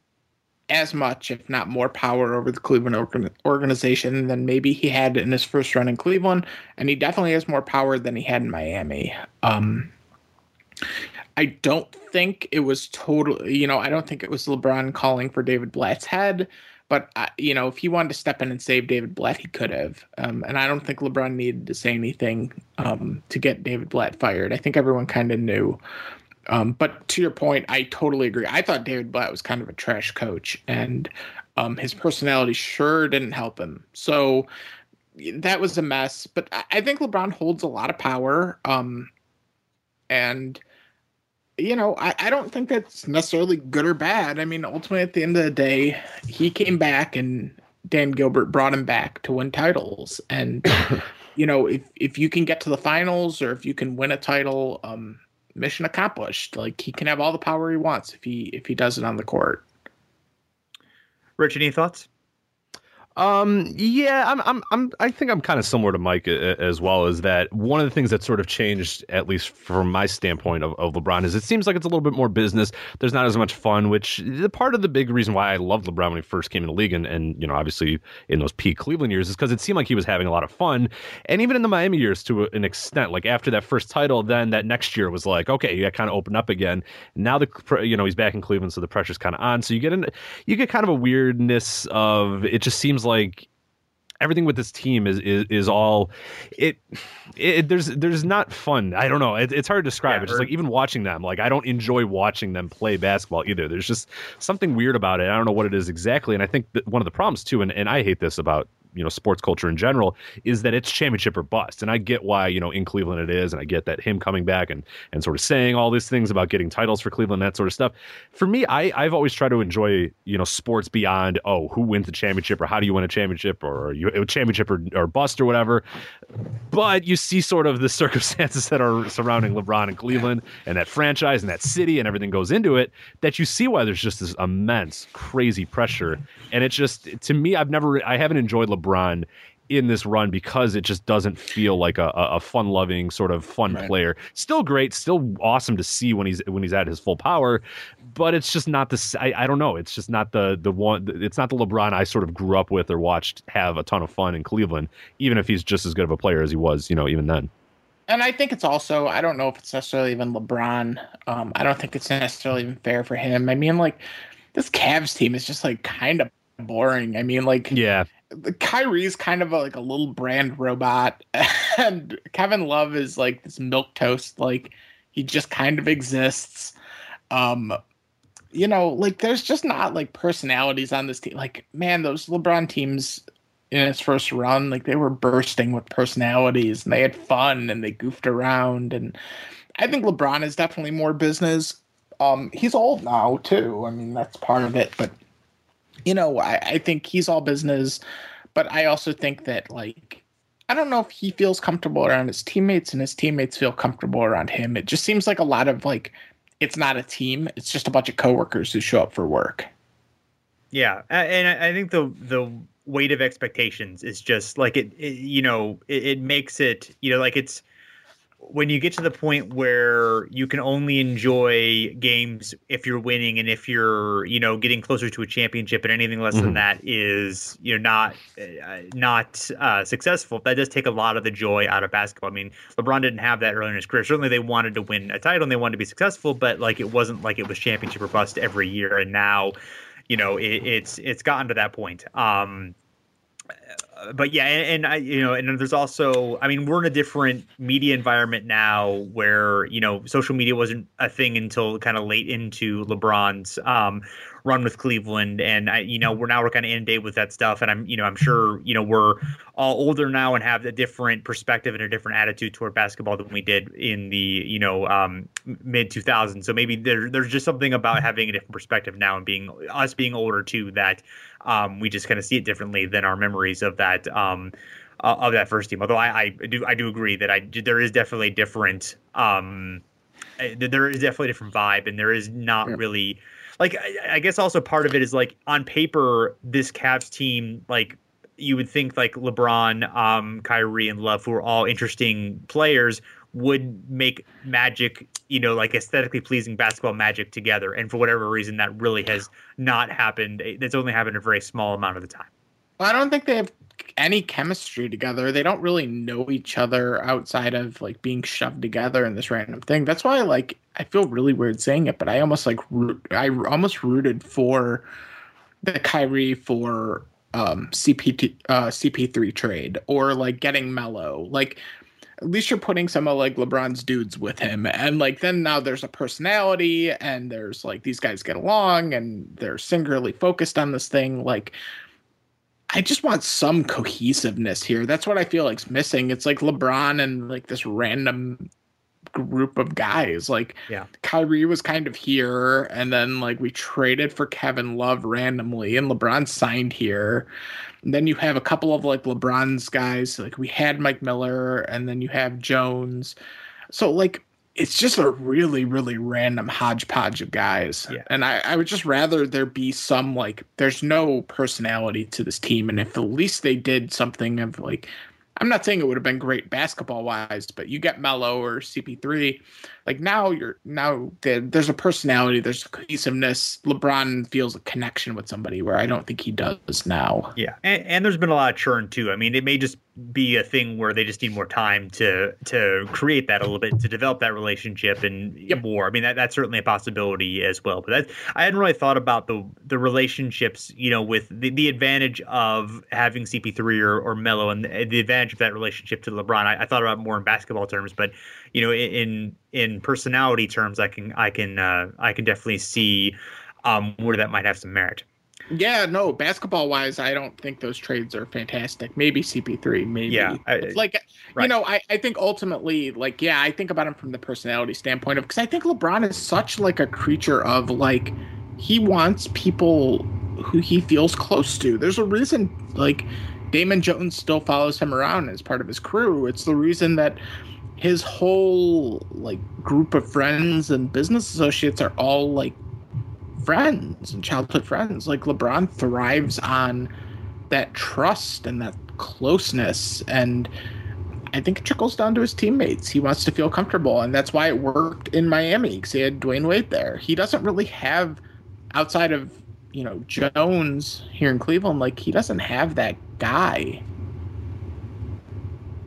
as much, if not more, power over the Cleveland organization than maybe he had in his first run in Cleveland, and he definitely has more power than he had in Miami. Um, I don't think it was totally, you know, I don't think it was LeBron calling for David Blatt's head, but uh, you know, if he wanted to step in and save David Blatt, he could have. Um, and I don't think LeBron needed to say anything um, to get David Blatt fired. I think everyone kind of knew. Um, but to your point, I totally agree. I thought David Blatt was kind of a trash coach, and um, his personality sure didn't help him. So that was a mess. But I think LeBron holds a lot of power. Um, and you know, I, I don't think that's necessarily good or bad. I mean, ultimately, at the end of the day, he came back and Dan Gilbert brought him back to win titles. And, you know, if, if you can get to the finals or if you can win a title, um, mission accomplished. Like he can have all the power he wants if he if he does it on the court. Rich, any thoughts? Um, yeah, I'm, I'm, I'm, I think I'm kind of similar to Mike as well. Is that one of the things that sort of changed, at least from my standpoint of, of LeBron, is it seems like it's a little bit more business. There's not as much fun, which the part of the big reason why I loved LeBron when he first came in the league, and, and you know, obviously in those peak Cleveland years, is because it seemed like he was having a lot of fun, and even in the Miami years to an extent. Like after that first title, then that next year was like, okay, you got kind of opened up again. Now the, you know, he's back in Cleveland, so the pressure's kind of on. So you get in, you get kind of a weirdness of it. Just seems like everything with this team is is, is all it, it there's there's not fun. I don't know. It, it's hard to describe. Yeah, it's just like even watching them like i don't enjoy watching them play basketball either. There's just something weird about it. I don't know what it is exactly. And i think that one of the problems too and, and i hate this about you know sports culture in general is that it's championship or bust. And i get why you know in cleveland it is and i get that him coming back and and sort of saying all these things about getting titles for cleveland that sort of stuff. For me i i've always tried to enjoy you know sports beyond oh who wins the championship or how do you win a championship or you a championship or, or bust or whatever. But you see sort of the circumstances that are surrounding lebron and cleveland and that franchise and that city and everything goes into it that you see why there's just this immense crazy pressure. And it's just to me i've never i haven't enjoyed lebron LeBron in this run because it just doesn't feel like a, a fun loving sort of fun right. player. Still great, still awesome to see when he's when he's at his full power, but it's just not the I, I don't know. It's just not the the one. It's not the LeBron I sort of grew up with or watched have a ton of fun in Cleveland, even if he's just as good of a player as he was, you know, even then. And I think it's also I don't know if it's necessarily even LeBron. Um, I don't think it's necessarily even fair for him. I mean, like this Cavs team is just like kind of boring. I mean, like yeah, Kyrie's kind of a, like a little brand robot, and Kevin Love is like this milk toast. Like he just kind of exists. Um, you know, like there's just not like personalities on this team. Like man, those LeBron teams in his first run, like they were bursting with personalities, and they had fun and they goofed around. And I think LeBron is definitely more business. Um, he's old now too. I mean, that's part of it. But you know, I, I think he's all business. But I also think that like I don't know if he feels comfortable around his teammates and his teammates feel comfortable around him. It just seems like a lot of like it's not a team. It's just a bunch of coworkers who show up for work. Yeah, and I think the the weight of expectations is just like it, it you know, it, it makes it, you know, like it's when you get to the point where you can only enjoy games if you're winning and if you're you know getting closer to a championship and anything less mm-hmm. than that is you know not uh, not uh, successful that does take a lot of the joy out of basketball. I mean lebron didn't have that early in his career. Certainly they wanted to win a title and they wanted to be successful but like it wasn't like it was championship or bust every year. And now you know it, it's it's gotten to that point. Um but yeah, and, and, I, you know, and there's also, I mean, we're in a different media environment now where you know social media wasn't a thing until kind of late into LeBron's um, run with Cleveland, and I, you know, we're now we're kind of inundated with that stuff, and I'm, you know, I'm sure you know we're all older now and have a different perspective and a different attitude toward basketball than we did in the you know um, mid 2000s. So maybe there, there's just something about having a different perspective now and being us being older too that um, we just kind of see it differently than our memories of that um, uh, of that first team. Although I, I, do I do agree that I there is definitely different um, uh, there is definitely a different vibe, and there is not yeah. really like I, I guess also part of it is like on paper this Cavs team like you would think like LeBron, um, Kyrie, and Love, who are all interesting players, would make magic, you know, like aesthetically pleasing basketball magic together. And for whatever reason, that really has not happened. It's only happened a very small amount of the time. I don't think they have any chemistry together. They don't really know each other outside of like being shoved together in this random thing. That's why like I feel really weird saying it, but I almost like I almost rooted for the Kyrie for um CP uh CP3 trade or like getting Melo. Like at least you're putting some of like LeBron's dudes with him. And like then now there's a personality and there's like these guys get along and they're singularly focused on this thing. Like I just want some cohesiveness here. That's what I feel like's missing. It's like LeBron and like this random group of guys. Like yeah. Kyrie was kind of here and then like we traded for Kevin Love randomly and LeBron signed here. And then you have a couple of like LeBron's guys. Like we had Mike Miller, and then you have Jones. So like it's just a really, really random hodgepodge of guys. Yeah. And I, I would just rather there be some like there's no personality to this team. And if at least they did something of like I'm not saying it would have been great basketball wise, but you get Melo or CP3, like now you're now there's a personality, there's a cohesiveness. LeBron feels a connection with somebody where I don't think he does now. Yeah, and, and there's been a lot of churn too. I mean, it may just be a thing where they just need more time to to create that a little bit to develop that relationship and yep. more. I mean that that's certainly a possibility as well. But that I hadn't really thought about the the relationships, you know, with the, the advantage of having CP3 or, or Melo and the, the advantage of that relationship to LeBron. I, I thought about more in basketball terms, but you know, in in personality terms, I can I can uh, I can definitely see um, where that might have some merit. Yeah, no, basketball wise, I don't think those trades are fantastic. Maybe CP3, maybe. Yeah, I, like right. you know, I, I think ultimately, like, yeah, I think about him from the personality standpoint of because I think LeBron is such like a creature of like he wants people who he feels close to. There's a reason like Damon Jones still follows him around as part of his crew. It's the reason that his whole like group of friends and business associates are all like friends and childhood friends. Like LeBron thrives on that trust and that closeness and I think it trickles down to his teammates. He wants to feel comfortable, and that's why it worked in Miami because he had Dwyane Wade there. He doesn't really have, outside of you know Jones here in Cleveland, like he doesn't have that guy.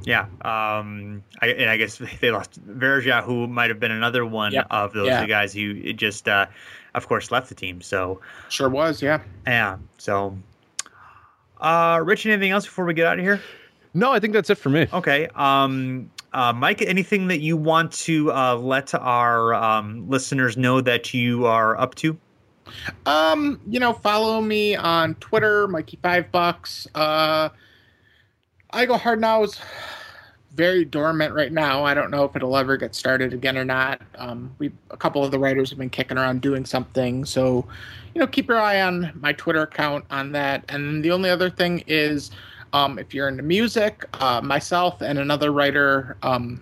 Yeah, um, I, and I guess they lost Varejao, who might have been another one yep. of those yeah. guys who just uh, of course, left the team. So sure was, yeah, yeah. So, uh, Rich, anything else before we get out of here? No, I think that's it for me. Okay. Um, uh, Mike, anything that you want to uh, let our um, listeners know that you are up to? Um, you know, follow me on Twitter, Mikey Five Bucks. Uh, I go hard now is very dormant right now. I don't know if it'll ever get started again or not. Um, we a couple of the writers have been kicking around doing something, so you know keep your eye on my Twitter account on that. And the only other thing is, um, if you're into music, uh, myself and another writer um,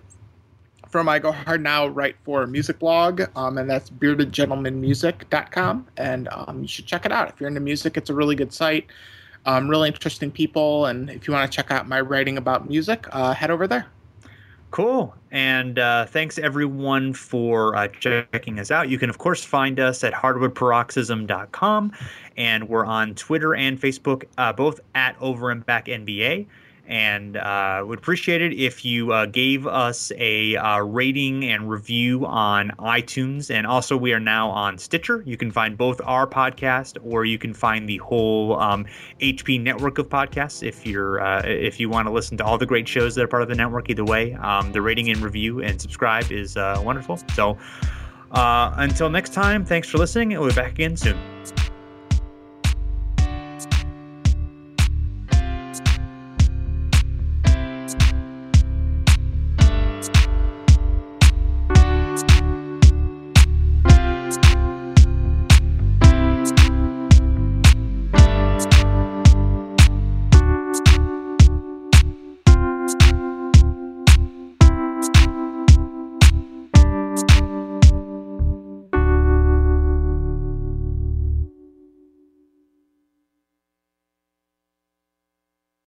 from I Go Hard Now write for a music blog, um, and that's beardedgentlemanmusic.com, and um, you should check it out if you're into music. It's a really good site um, really interesting people. And if you want to check out my writing about music, uh, head over there. Cool. And uh, thanks everyone for uh, checking us out. You can, of course, find us at hardwoodparoxysm.com. And we're on Twitter and Facebook, uh, both at Over and Back NBA and uh, would appreciate it if you uh, gave us a uh, rating and review on iTunes. And also, we are now on Stitcher. You can find both our podcast, or you can find the whole um, HP network of podcasts if you're uh, if you want to listen to all the great shows that are part of the network. Either way, um, the rating and review and subscribe is uh, wonderful. So, uh, until next time, thanks for listening, and we'll be back again soon.